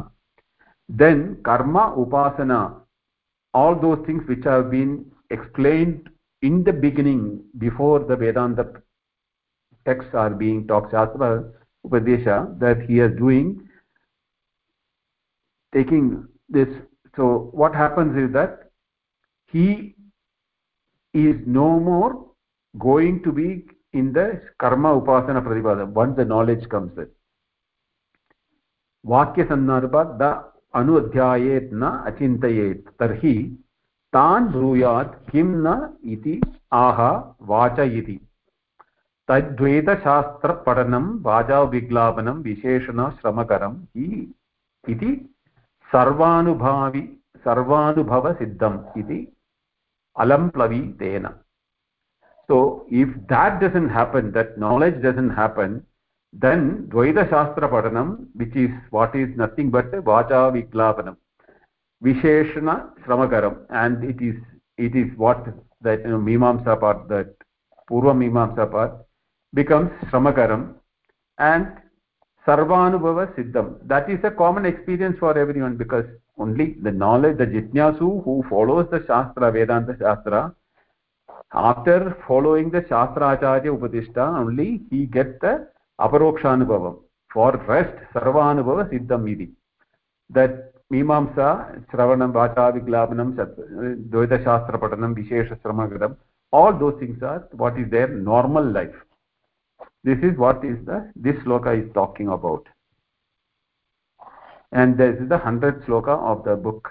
then karma upasana all those things which have been explained in the beginning before the vedanta texts are being taught shastra upadesha that he is doing taking this. So what happens is that he is no more going to be in the karma upasana pratipada once the knowledge comes in vakya sandarbhat the अनुअध्यायेत् न अचिन्तयेत् तान् ब्रूयात् किं न इति आह watch इति तद्वैतशास्त्रपठनं वाचाविग्लापनं विशेषणश्रमकरं हि इति सर्वानुभावि सर्वानुभवसिद्धम् इति alam plavi tena so if that doesn't happen that knowledge doesn't happen then dvaita shastra padanam which is what is nothing but vacha viklapanam visheshana shramakaram and it is it is what that you know, mimamsa part that purva mimamsa part becomes shramakaram and sarvanubhava siddham. That is a common experience for everyone because only the knowledge the jitnyasu who follows the shastra vedanta shastra after following the shastra acharya upadishta only he gets the aparokshanubhavam for rest sarvanubhava siddham iti that dvaita shastra patanam vishesha sramagaram all those things are what is their normal life this is what is the this sloka is talking about and this is the 100th sloka of the book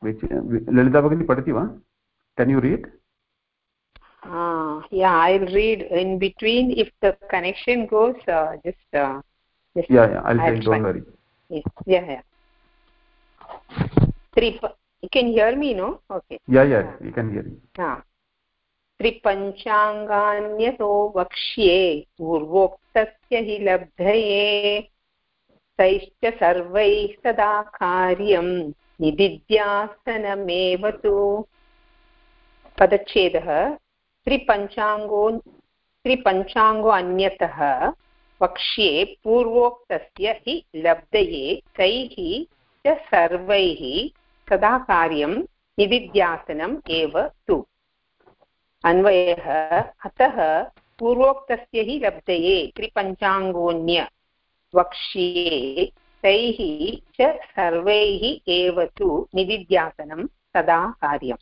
which lalita bagini padati va can you read uh, yeah i'll read in between if the connection goes uh, just, uh, just yeah yeah i'll, I'll don't worry yes. yeah yeah three you can hear me no okay yeah yeah you can hear me yeah त्रिपञ्चाङ्गान्यतो वक्ष्ये पूर्वोक्तस्य हि लब्धये तैश्च सर्वैः सदा कार्यं निदिध्यासनमेव तु। पदच्छेदः। त्रिपञ्चाङ्गो त्रिपञ्चाङ्गो अन्यतः वक्ष्ये पूर्वोक्तस्य हि लब्धये तैः च सर्वैः सदा कार्यं निदिध्यासनम् एव तु। अन्वयः। अतः पूर्वोक्तस्य हि लब्धये त्रिपञ्चाङ्गोऽन्य वक्ष्ये तैः च सर्वैः एव तु निदिध्यासनं सदा कार्यम्।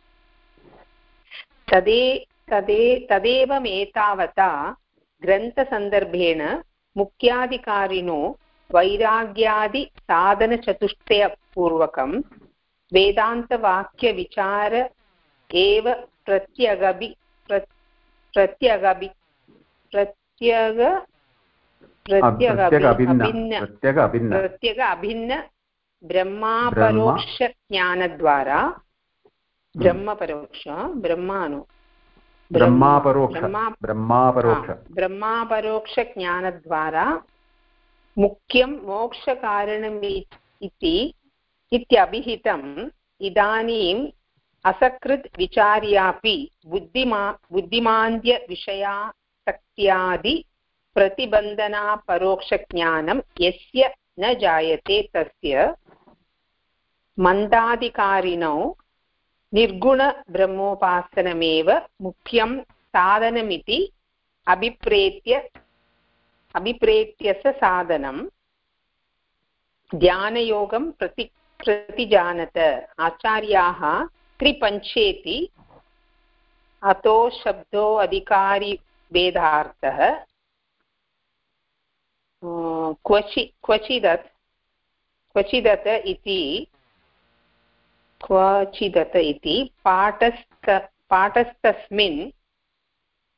तदे तदे, तदेवमेतावता ग्रन्थसन्दर्भेण मुख्याधिकारिणो वैराग्यादिसाधनचतुष्टयपूर्वकं वेदान्तवाक्यविचार एव प्रत्यगभि प्रत्यगभि, प्रत्यग प्रत्यग अभिन्न ब्रह्मापरोक्षज्ञानद्वारा ब्रह्मपरोक्ष ब्रह्मानु ब्रह्मापरोक्षज्ञानद्वारा मुख्यं मोक्षकारणम् इति इत्यभिहितम् इदानीम् असकृत् विचार्यापि बुद्धिमा बुद्धिमान्द्यविषयासक्त्यादि प्रतिबन्धनापरोक्षज्ञानं यस्य न जायते तस्य मन्दाधिकारिणौ निर्गुणब्रह्मोपासनमेव मुख्यं साधनमिति अभिप्रेत्य अभिप्रेत्य स साधनं ध्यानयोगं प्रति प्रतिजानत। आचार्याः त्रिपञ्चेति अतो शब्दो अधिकारी भेदार्थः क्वचि क्वचिदत् क्वचिदत इति क्वचिदत इति पाठस्थ पाठस्थस्मिन्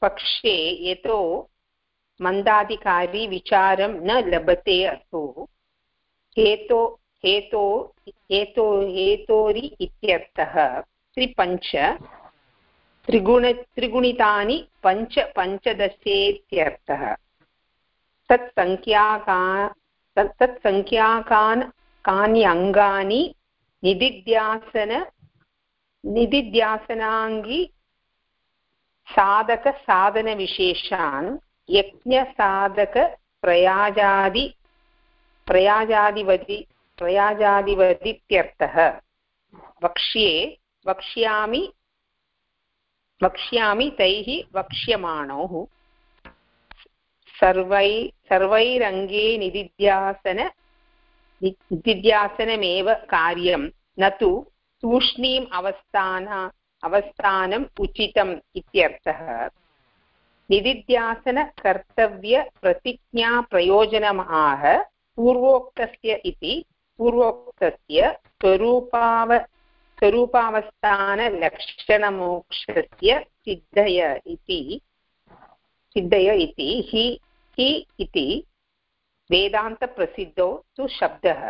पक्षे यतो मन्दाधिकारी विचारं न लभते असौ हेतो हेतो हेतो हेतोरि इत्यर्थः त्रिपञ्च त्रिगुण त्रिगुणितानि पञ्च पञ्चदशेत्यर्थः। तत्सङ्ख्याका तत् तत्सङ्ख्याकान् कानि अङ्गानि निदिध्यासन निदिध्यासनाङ्गि साधकसाधनविशेषान् यज्ञसाधकप्रयाजादि प्रयाजादिवदि प्रयाजादिवदित्यर्थः वक्ष्ये, वक्ष्यामि वक्ष्यामि तैः वक्ष्यमाणौ। सर्वै सर्वैरङ्गे निदिध्यासन निदिध्यासनमेव कार्यं न तु तूष्णीम् अवस्थान, अवस्थानम् उचितम् इत्यर्थः। निदिध्यासनकर्तव्यप्रतिज्ञाप्रयोजनमाह पूर्वोक्तस्य इति पूर्वोक्तस्य स्वरूपाव, स्वरूपावस्थानलक्षणमोक्षस्य सिद्धय इति सिद्धय इति हि हि इति वेदान्तप्रसिद्धौ तु शब्दः।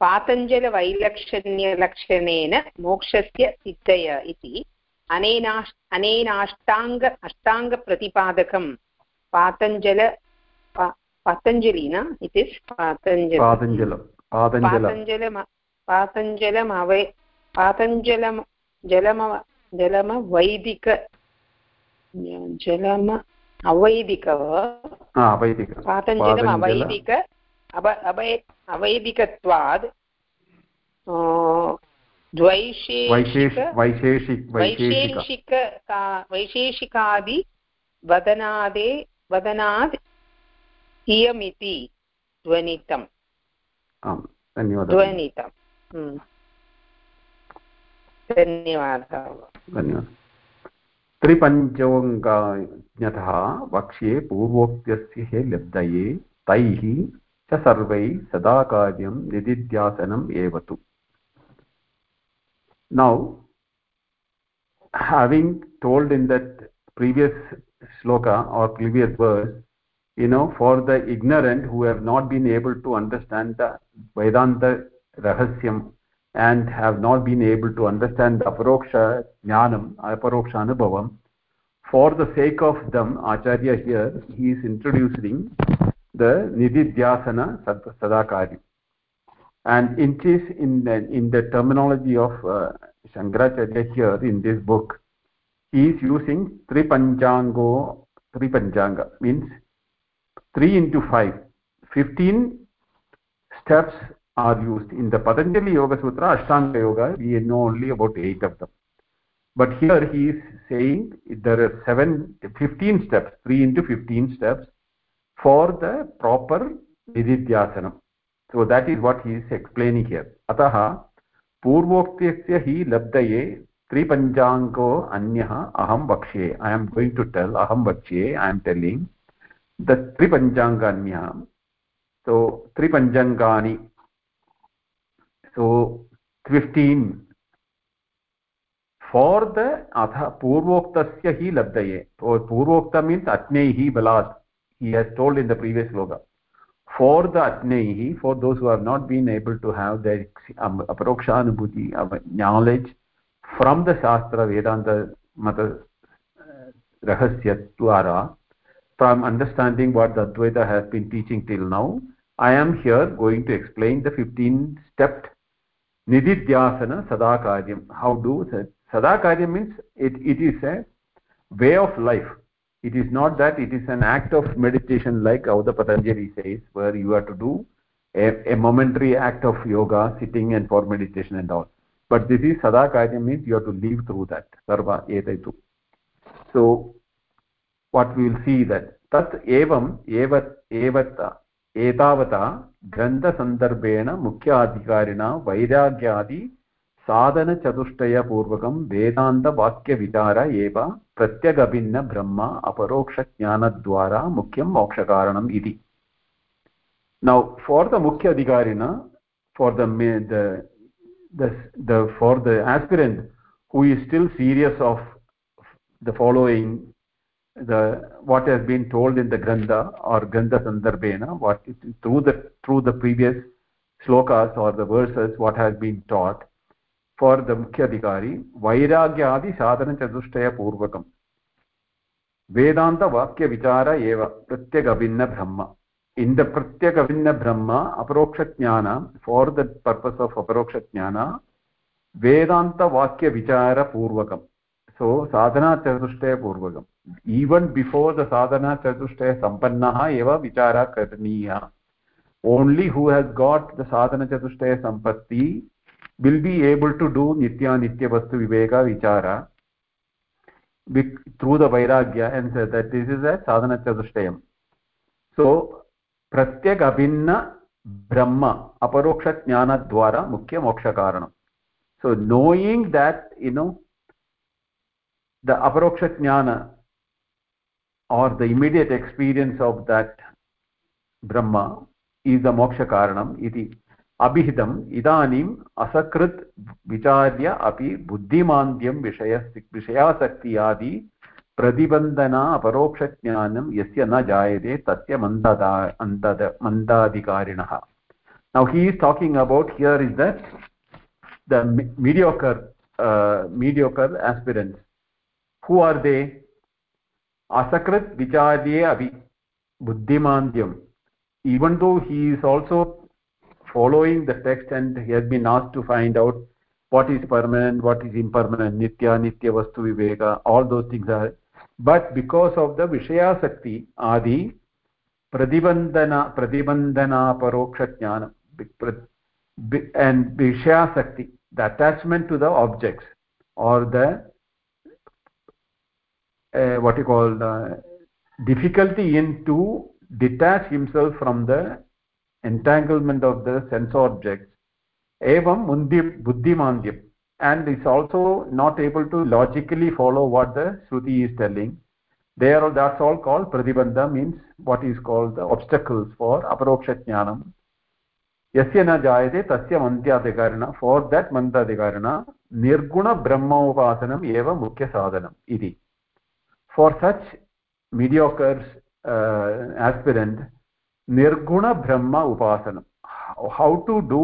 पातञ्जलवैलक्षण्यलक्षणेन मोक्षस्य सिद्धय इति अनेनाश् अनेनाष्टाङ्ग अष्टाङ्गप्रतिपादकं पातञ्जल पातञ्जलि न इट् इस् पातञ्जल। पातञ्जल पातञ्जलम पातञ्जलमवै पातञ्जलम जलम जलम वैदिक जलम अवैदिकः। पातञ्जलम् अवैदिक अव अवै अवैदिकत्वाद् वैशेषिक। वैशेषिकादि वदनादे वदनात् इयमिति ध्वनितम्। ध्वनितम्। धन्यवादः। धन्यवादः। त्रिपञ्चोङ्गा यज्ञतः वक्ष्ये पूर्वोक्त्यस्य हे लब्धये, तैः च सर्वैः सदा कार्यं निदिध्यासनम् एव तु now having told in that previous shloka or previous verse you know for the ignorant who have not been able to understand the Vedanta रहस्यम् and have not been able to understand the aparoksha jnanam, aparoksha anubhavam for the sake of them acharya here he is introducing the nididhyasana sad- sadakari and it is in the, in the terminology of uh, shankaracharya here in this book he is using tripanchango tripanchanga means 3 into 5 15 steps are used. In the patanjali yoga sutra ashtanga yoga we know only about 8 of them but here he is saying there are 7 15 steps 3 into 15 steps for the proper nididhyasanam so that is what he is explaining here atah पूर्वोक्तस्य हि लब्धये त्रिपञ्चाङ्गो अन्यः अहं वक्ष्ये I am going to tell अहं वक्ष्ये I am telling the त्रिपञ्चाङ्गान्यः so tripanjangani so 15 for for the अथ पूर्वोक्तस्य हि लब्धये। पूर्वोक्त मीन्स् अज्ञैः बलात् हि has told in the previous लोक for the अज्ञैः for those who are not been able to have the अपरोक्षानुभूति knowledge from the shastra Vedanta मत रहस्यद्वारा from understanding what the Advaita has been teaching till now I am here going to explain the fifteen stepped निधिध्यासन सदा कार्यं how do sadakaryam means it, it is a way of life it is not that it is an act of meditation like how the patanjali says where you have to do a, a momentary act of yoga sitting and for meditation and all but this is sadakaryam means you have to live through that sarva etaitu so what we will see that tat evam evat evata एतावता ग्रन्थसन्दर्भेण मुख्याधिकारिणा वैराग्यादि साधनचतुष्टयपूर्वकं वेदान्तवाक्यविचार एव प्रत्यगभिन्नब्रह्म अपरोक्षज्ञानद्वारा मुख्यं मोक्षकारणम् इति। नौ for the मुख्य अधिकारिण for the may the for the aspirant who is still serious of the following the what has been told in the ग्रन्थ or ग्रन्थसन्दर्भेण what through the through the previous shlokas or the verses what has been taught for the mukhya adhikari vairagyadi sadhana chatushtaya purvakam vedanta vakya vichara eva pratyagavinna brahma in the pratyagavinna brahma aparoksha jnana for the purpose of aparoksha jnana vedanta vakya vichara purvakam so sadhana chatushtaya purvakam even before the sadhana chatushtaya sampannah eva vichara karniya only who has got the sadhana chatushtaya sampatti will be able to do nitya nitya vastu viveka vichara through the vairagya and say that this is a sadhana chatushtayam. So pratyek abhinna brahma aparoksha jnana dwara mukhya moksha karanam. So knowing that you know the aparoksha jnana or the immediate experience of that brahma is the moksha karanam iti अभिहितम्, इदानीम् असकृत् विचार्य अपि बुद्धिमान्द्यं विषय विषयासक्तियादि प्रतिबन्धना अपरोक्षज्ञानं यस्य न जायते तस्य मन्ददा, अन्तद, मन्दाधिकारिणः। Now he is talking about here is the mediocre mediocre aspirants who are they असकृत् विचार्ये अपि बुद्धिमान्द्यम्। Even though he is also following the text and he has been asked to find out what is permanent what is impermanent nitya nitya vastu viveka all those things are. But because of the vishaya sakti adi pradibandhana pradibandhana paroksha jnana and vishaya sakti the attachment to the objects or the uh, what you call the difficulty in to detach himself from the entanglement of the sense objects. Evam buddhimandyam and is also not able to logically follow what the shruti is telling. There that's all called pradibandha means what is called the obstacles for aparoksha jnanam. Yasya na jayate tasya mandyadhikarana for that mandadhikarana nirguna brahma upasanam eva mukhya sadhanam iti for such mediocre uh, aspirant निर्गुणब्रह्म उपासनं। How to do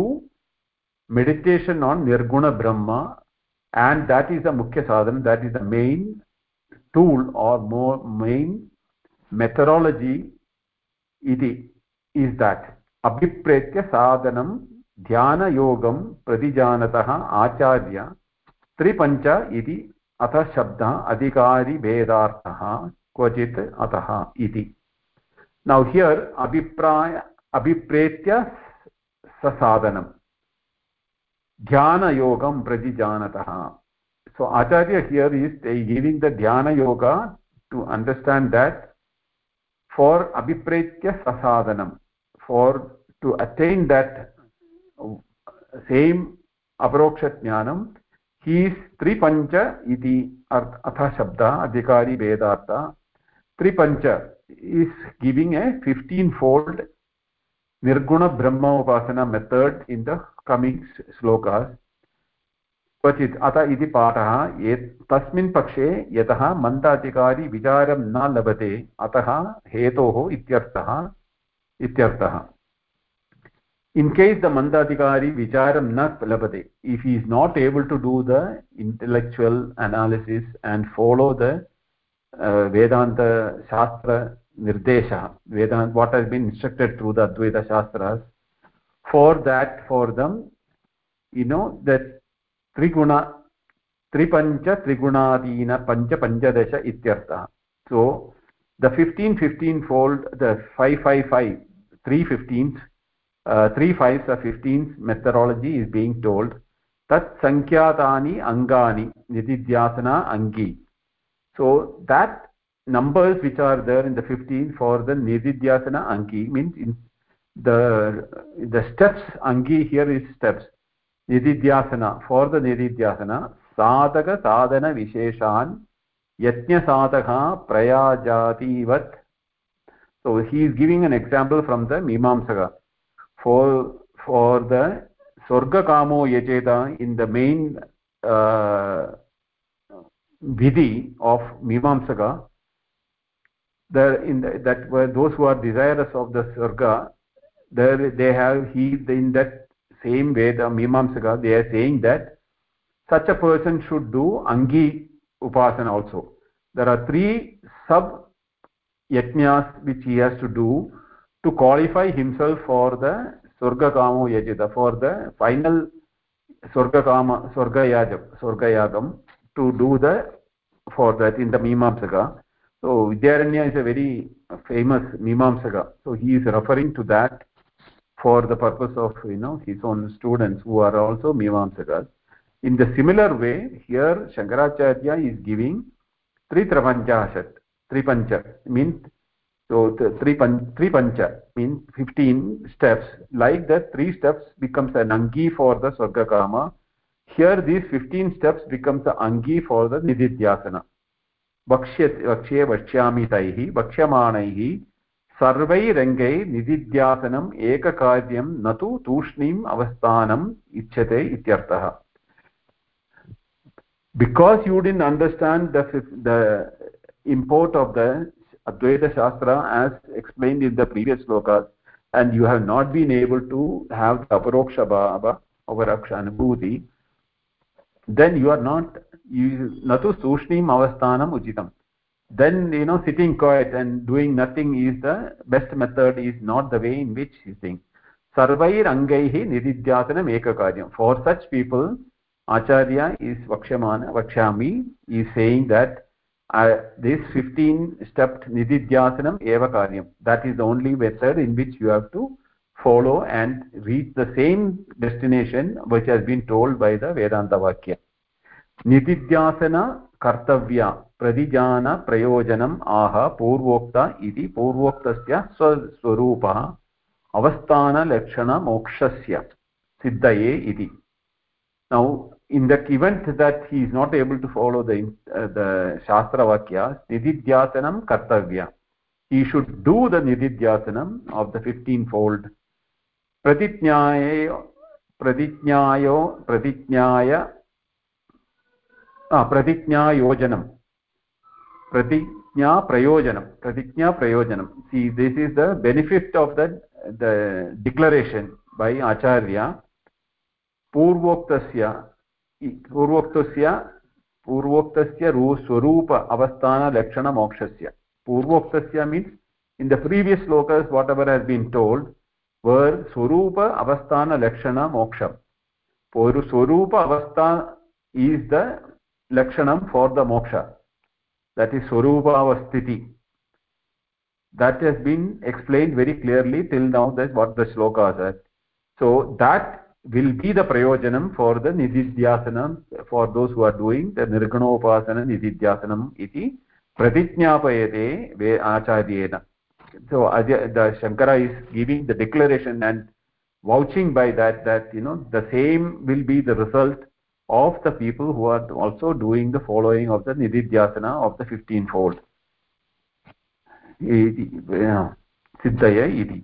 meditation on निर्गुणब्रह्म and that is the मुख्यसाधनं that is the main tool or more main methodology इति is that अभिप्रेत्य साधनं ध्यानयोगं प्रतिजानतः, आचार्य त्रिपञ्च इति, अथ शब्दः अधिकारिभेदार्थः क्वचित् अतः इति। नौ here अभिप्राय अभिप्रेत्य ससाधनम् ध्यानयोगं व्रजि जानतः so acharya here is giving the ध्यानयोग to understand that for अभिप्रेत्य ससाधनं for to attain that same अपरोक्षज्ञानं he's त्रिपञ्च इति अर् अथ शब्दः अधिकारी वेदार्थ त्रिपञ्च is giving a 15 fold nirguna brahma upasana method in the coming slokas क्वचित् अत इति पाठः तस्मिन् पक्षे यतः मन्दाधिकारी विचारं न लभते अतः हेतोः इत्यर्थः इत्यर्थः mandadikari vicharam na labate if he is not able to do the intellectual analysis and follow the uh, vedanta shastra nirdesha what has been instructed through the advaita shastras for that for them you know that triguna tripancha trigunadina pancha panchadasha ityartha. So the 15 15 fold the 555 3 15s uh, 3 5s or 15s methodology is being told. Tat sankyatani angani nididhyasana angi. So that numbers which are there in the 15 for the nididhyasana angi means in the the steps angi here is steps. Nididhyasana for the nididhyasana sadhaka sadhana visheshan yajnasadhaka prayajativat so he is giving an example from the mimamsaka for for the swarga kamo yajeta in the main uh, vidhi of mimamsaka in the, that those who are desirous of the swarga there they have he in that same way the mimamsaka they are saying that such a person should do angi upasana also. There are three sub yajnas which he has to do to qualify himself for the swarga kamo yajita for the final swarga kama swarga yajam swarga yagam to do the for that in the mimamsaka so vidyaranya is a very famous mimamsaka so he is referring to that for the purpose of you know his own students who are also mimamsakas in the similar way here shankaracharya is giving tritrapanchashat tripancha means so three three means 15 steps. Like that three steps becomes an angi for the swarga kama here these 15 steps becomes the angi for the nididhyasana वक्ष्य, वक्ष्ये वक्ष्यामि तैः, वक्ष्यमाणैः सर्वैरङ्गै निदिध्यासनम् एककार्यं न तु तूष्णीम् अवस्थानम् इच्छते इत्यर्थः। Because you didn't understand the the import of the अद्वैतशास्त्र as explain in the previous shloka and you have not been able to have the अपरोक्ष अपरोक्ष अनुभूति देन् यु आर् नाट् न तु तूष्णीम् अवस्थानम् उचितं then you know sitting quiet and doing nothing is the best method is not the way in which sitting सर्वैरङ्गैः निधिध्यासनम् एककार्यं for such people acharya is वक्ष्यमान वक्ष्यामि is saying that this fifteen step निधिध्यासनम् एव कार्यं that is only method in which you have to follow and reach the same destination which has been told by the vedanta nididhyasana कर्तव्या प्रतिजान प्रयोजनम् आह पूर्वोक्त इति पूर्वोक्तस्य स्वस्वरूपः अवस्थानलक्षणमोक्षस्य सिद्धये इति event that he is not able to follow the uh, the shastra vakya nididhyasanam kartavya he should do the nididhyasanam of the 15 fold pratijnaya pratijnayo pratijnaya प्रतिज्ञायोजनं प्रतिज्ञाप्रयोजनं प्रतिज्ञाप्रयोजनं see this is the benefit of the declaration by acharya पूर्वोक्तस्य पूर्वोक्तस्य पूर्वोक्तस्य स्वरूप अवस्थानलक्षणमोक्षस्य पूर्वोक्तस्य means in the previous slokas whatever has been told were स्वरूप lakshana स्वरूप अवस्था swarupa the lakshanam for the moksha. That is swarupa avasthiti that has been explained very clearly till now that what the slokas are so that will be the prayojanam for the nididhyasanam for those who are doing the nirgunopasana nididhyasanam iti pratiknyapayate ve acharyena so the shankara is giving the declaration and vouching by that that you know the same will be the result of the people who are also doing the following of the nididhyasana of the 15 fold siddhaya iti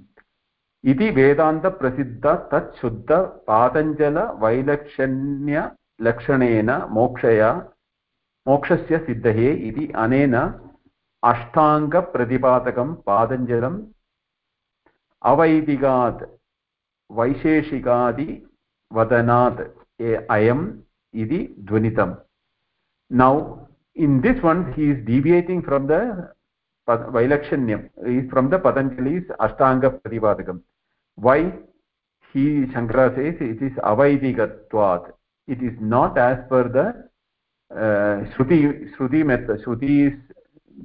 इति वेदान्तप्रसिद्ध तत् शुद्ध पातञ्जलवैलक्षण्यलक्षणेन मोक्षया मोक्षस्य सिद्धये इति अनेन अष्टाङ्गप्रतिपादकं पातञ्जलम् अवैदिकात् वैशेषिकादि वदनात् अयम् iti dvanitam now in this one he is deviating from the vailakshanyam. Is from the patanjali's ashtanga pratibadakam why he shankara says it is avaidigatvat it is not as per the uh, shruti shruti method shruti is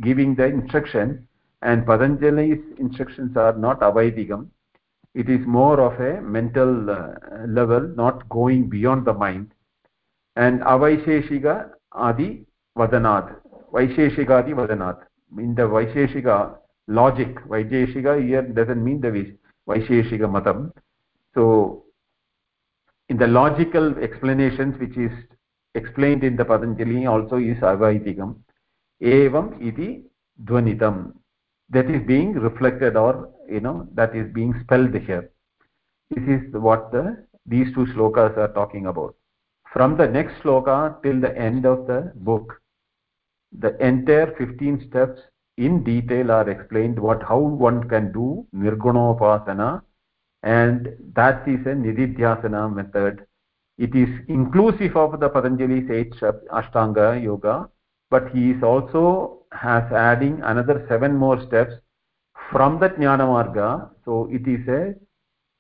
giving the instruction and patanjali's instructions are not avaidigam it is more of a mental uh, level not going beyond the mind. Avaisheshika adi vadanat vaisheshikadi vadanat in the vaisheshika logic vaisheshika here doesn't mean the vaisheshika matam so in the logical explanations which is explained in the patanjali also is avaitikam evam iti dhvanitam that is being reflected or you know that is being spelled here this is what the these two slokas are talking about from the next sloka till the end of the book the entire 15 steps in detail are explained what how one can do nirgunopasana and that is a nididhyasana method. It is inclusive of the patanjali's eight ashtanga yoga but he is also has adding another seven more steps from the jnana marga. So it is a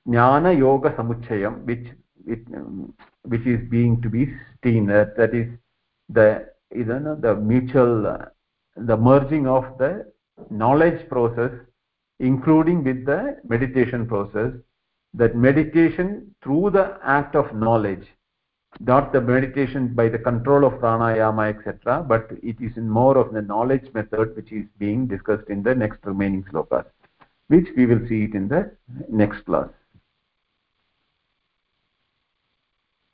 jnana yoga samuchayam which it, um, which is being to be seen that that is the you know the mutual uh, the merging of the knowledge process including with the meditation process. That meditation through the act of knowledge not the meditation by the control of pranayama etc but it is in more of the knowledge method which is being discussed in the next remaining slokas which we will see it in the next class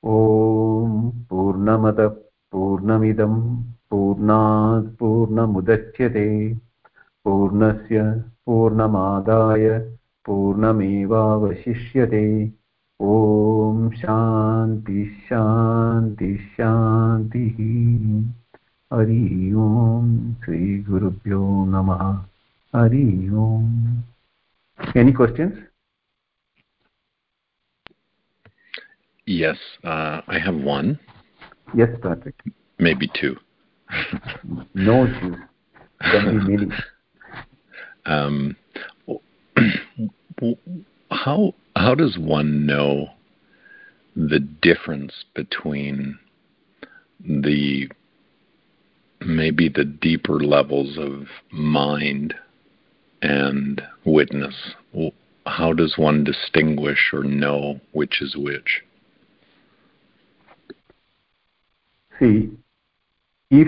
ॐ पूर्णमद पूर्णमिदं पूर्णात् पूर्णमुदच्यते पूर्णस्य पूर्णमादाय पूर्णमेवावशिष्यते। ॐ शान्ति शान्ति शान्तिः। हरि ओम् श्रीगुरुभ्यो नमः। Hari Om any questions Yes, uh, I have one. Yes, Patrick. Maybe two. no issues. Can be many. Um, how how does one know the difference between the maybe the deeper levels of mind and witness? How does one distinguish or know which is which? See if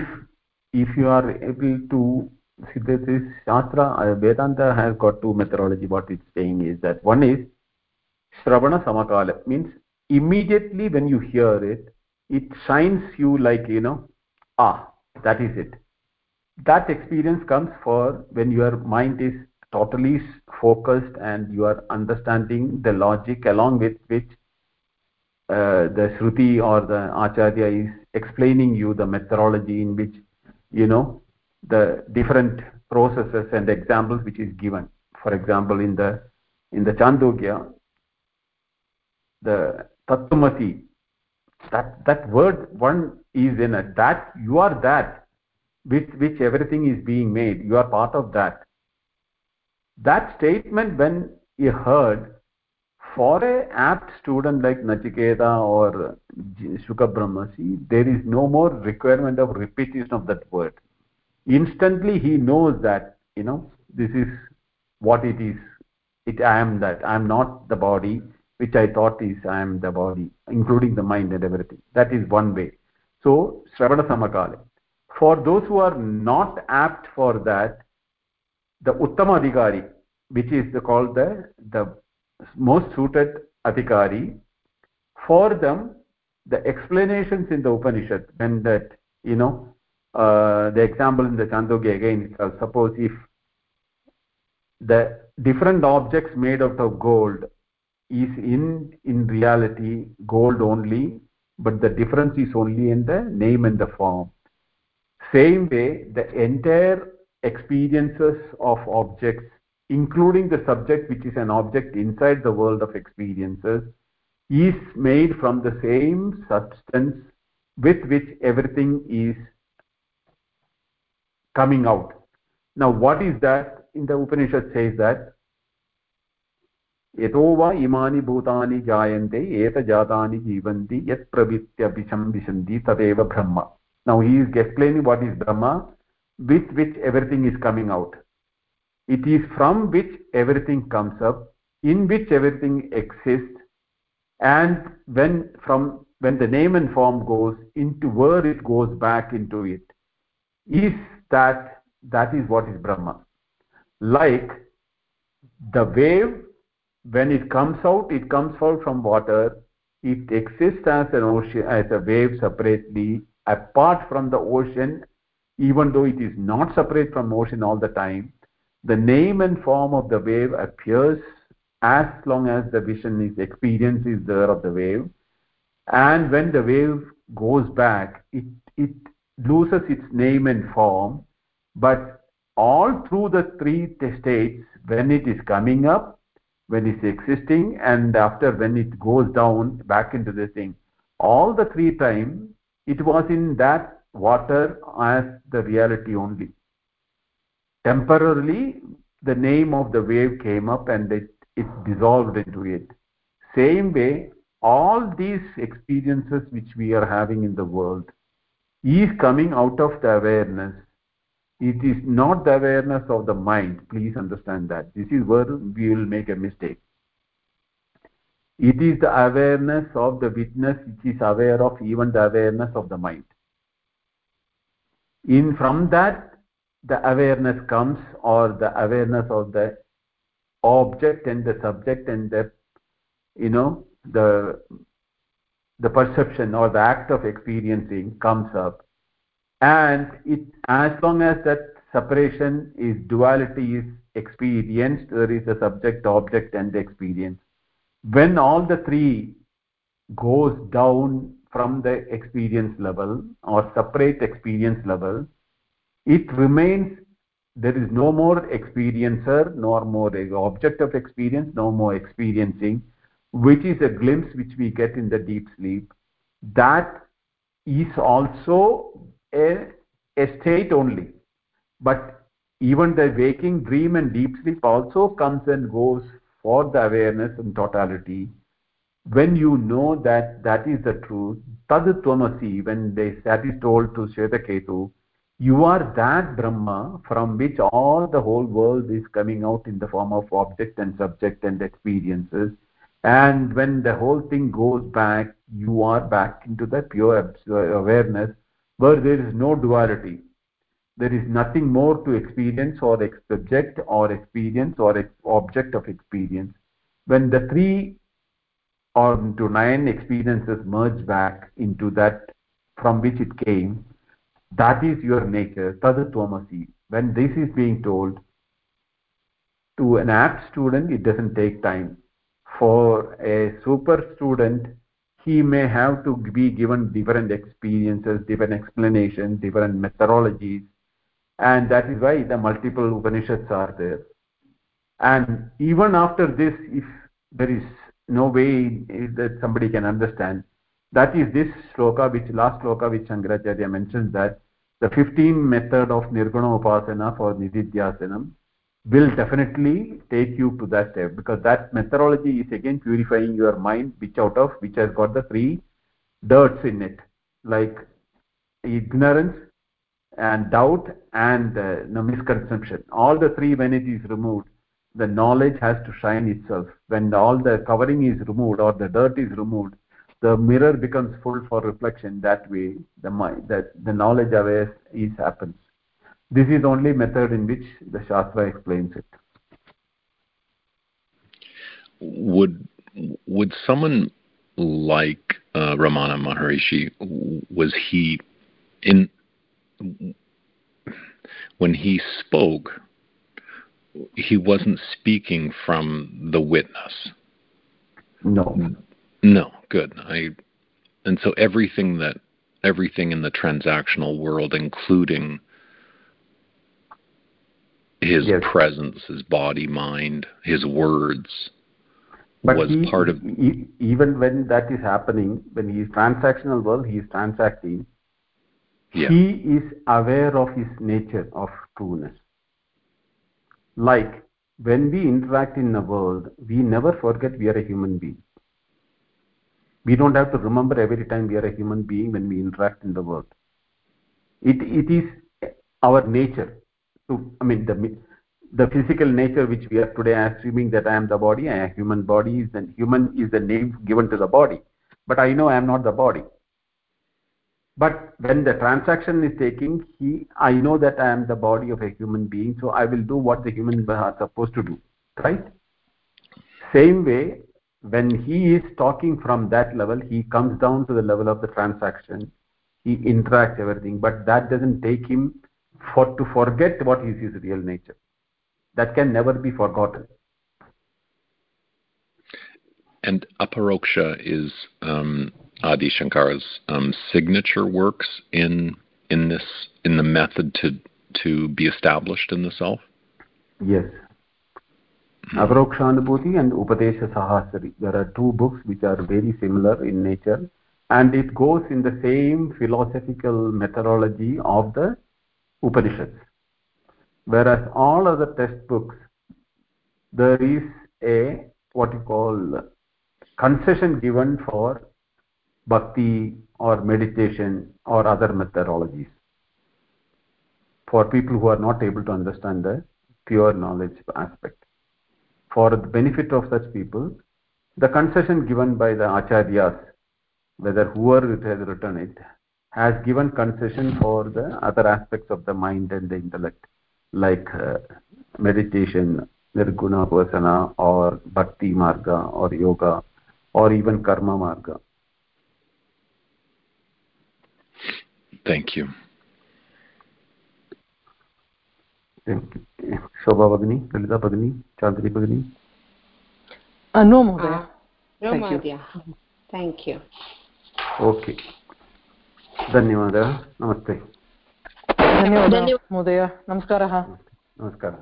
if you are able to see this is shastra uh, vedanta has got two methodology. What it's saying is that one is shravana samakala. Means immediately when you hear it it shines you like you know ah that is it. That experience comes for when your mind is totally focused and you are understanding the logic along with which uh, the shruti or the acharya is explaining you the methodology in which you know the different processes and examples which is given. For example in the in the chandogya the tattvamasi that that word one is in it that you are that with which everything is being made you are part of that. That statement when you heard for a apt student like nachiketa or shuka brahmarshi there is no more requirement of repetition of that word. Instantly he knows that you know this is what it is. It i am that. I am not the body which i thought is i am the body including the mind and everything. That is one way. So shravana samakale. For those who are not apt for that the uttama adhikari which is the, called the the most suited adhikari. For them the explanations in the upanishad when that you know uh, the example in the chandogya again uh, suppose if the different objects made out of gold is in in reality gold only but the difference is only in the name and the form. Same way the entire experiences of objects including the subject which is an object inside the world of experiences is made from the same substance with which everything is coming out now what is that in the upanishad says that यतो वा इमानि भूतानि जायन्ते एतजातानि जीवन्ति यत् प्रवृत्त्यभिशंविशन्ति तदेव ब्रह्म now he is explaining what is brahma with which everything is coming out it is from which everything comes up in which everything exists and when from when the name and form goes into where it goes back into it is that that is what is brahma. Like the wave when it comes out it comes out from water. It exists as an ocean as a wave separately apart from the ocean even though it is not separate from ocean all the time the name and form of the wave appears as long as the vision is experience is there of the wave. And when the wave goes back it it loses its name and form. But all through the three states when it is coming up when it's existing and after when it goes down back into the thing all the three times it was in that water as the reality only temporarily the name of the wave came up and it, it dissolved into it. Same way all these experiences which we are having in the world is coming out of the awareness. It is not the awareness of the mind. Please understand that. This is where we will make a mistake. It is the awareness of the witness which is aware of even the awareness of the mind. In from that the awareness comes or the awareness of the object and the subject and the you know the the perception or the act of experiencing comes up. And it as long as that separation is duality is experienced there is a subject object and the experience. When all the three goes down from the experience level or separate experience level it remains there is no more experiencer nor more object of experience no more experiencing which is a glimpse which we get in the deep sleep. That is also a, a state only. But even the waking dream and deep sleep also comes and goes for the awareness in totality. When you know that that is the truth tad tvamasi when they, that is told to Shvetaketu you are that brahma from which all the whole world is coming out in the form of object and subject and experiences. And when the whole thing goes back you are back into the pure awareness where there is no duality. There is nothing more to experience or subject or experience or object of experience. When the three or into nine experiences merge back into that from which it came that is your nature tadattvamasi when this is being told to an apt student it doesn't take time. For a super student he may have to be given different experiences different explanations different methodologies and that is why the multiple upanishads are there. And even after this if there is no way that somebody can understand that is this sloka which last sloka which Shankaracharya mentions that the 15 method of nirguna upasana for nididhyasanam will definitely take you to that step because that methodology is again purifying your mind which out of which has got the three dirts in it like ignorance and doubt and uh, no, misconception. All the three when it is removed the knowledge has to shine itself. When all the covering is removed or the dirt is removed the mirror becomes full for reflection that way the mind that the knowledge aware is happens. This is only method in which the shastra explains it. Would would someone like uh, ramana maharishi was he in when he spoke he wasn't speaking from the witness? No no good i and so everything that everything in the transactional world including his Yes. presence, his body, mind, his words But was he, part of. e- even when that is happening, when he is transactional world, he is transacting. Yeah. He is aware of his nature of trueness. Like when we interact in the world, we never forget we are a human being. We don't have to remember every time we are a human being when we interact in the world. It, it is our nature to, I mean, the, the physical nature which we are today assuming that I am the body, I am human body, is the human is the name given to the body. But I know I am not the body. But when the transaction is taking, he, I know that I am the body of a human being, so I will do what the human are supposed to do, right? Same way, when he is talking from that level, he comes down to the level of the transaction. He interacts everything, but that doesn't take him for to forget what is his real nature. That can never be forgotten. And Aparoksha is um, Adi Shankara's um, signature works in in this in the method to to be established in the self. Yes. Aparokshanubhuti and Upadesha Sahasri. There are two books which are very similar in nature and it goes in the same philosophical methodology of the Upanishads. Whereas all other textbooks, there is a what you call concession given for bhakti or meditation or other methodologies for people who are not able to understand the pure knowledge aspect. For the benefit of such people, the concession given by the acharyas, whether whoever it has written it, has given concession for the other aspects of the mind and the intellect, like uh, meditation, nirguna upasana, or bhakti marga, or yoga, or even karma marga. Thank you. शोभा भगिनी ललिता भगिनी चांदनी भगिनी no महोदय you. Okay धन्यवादः नमस्ते धन्यवादः महोदय नमस्कारः नमस्कारः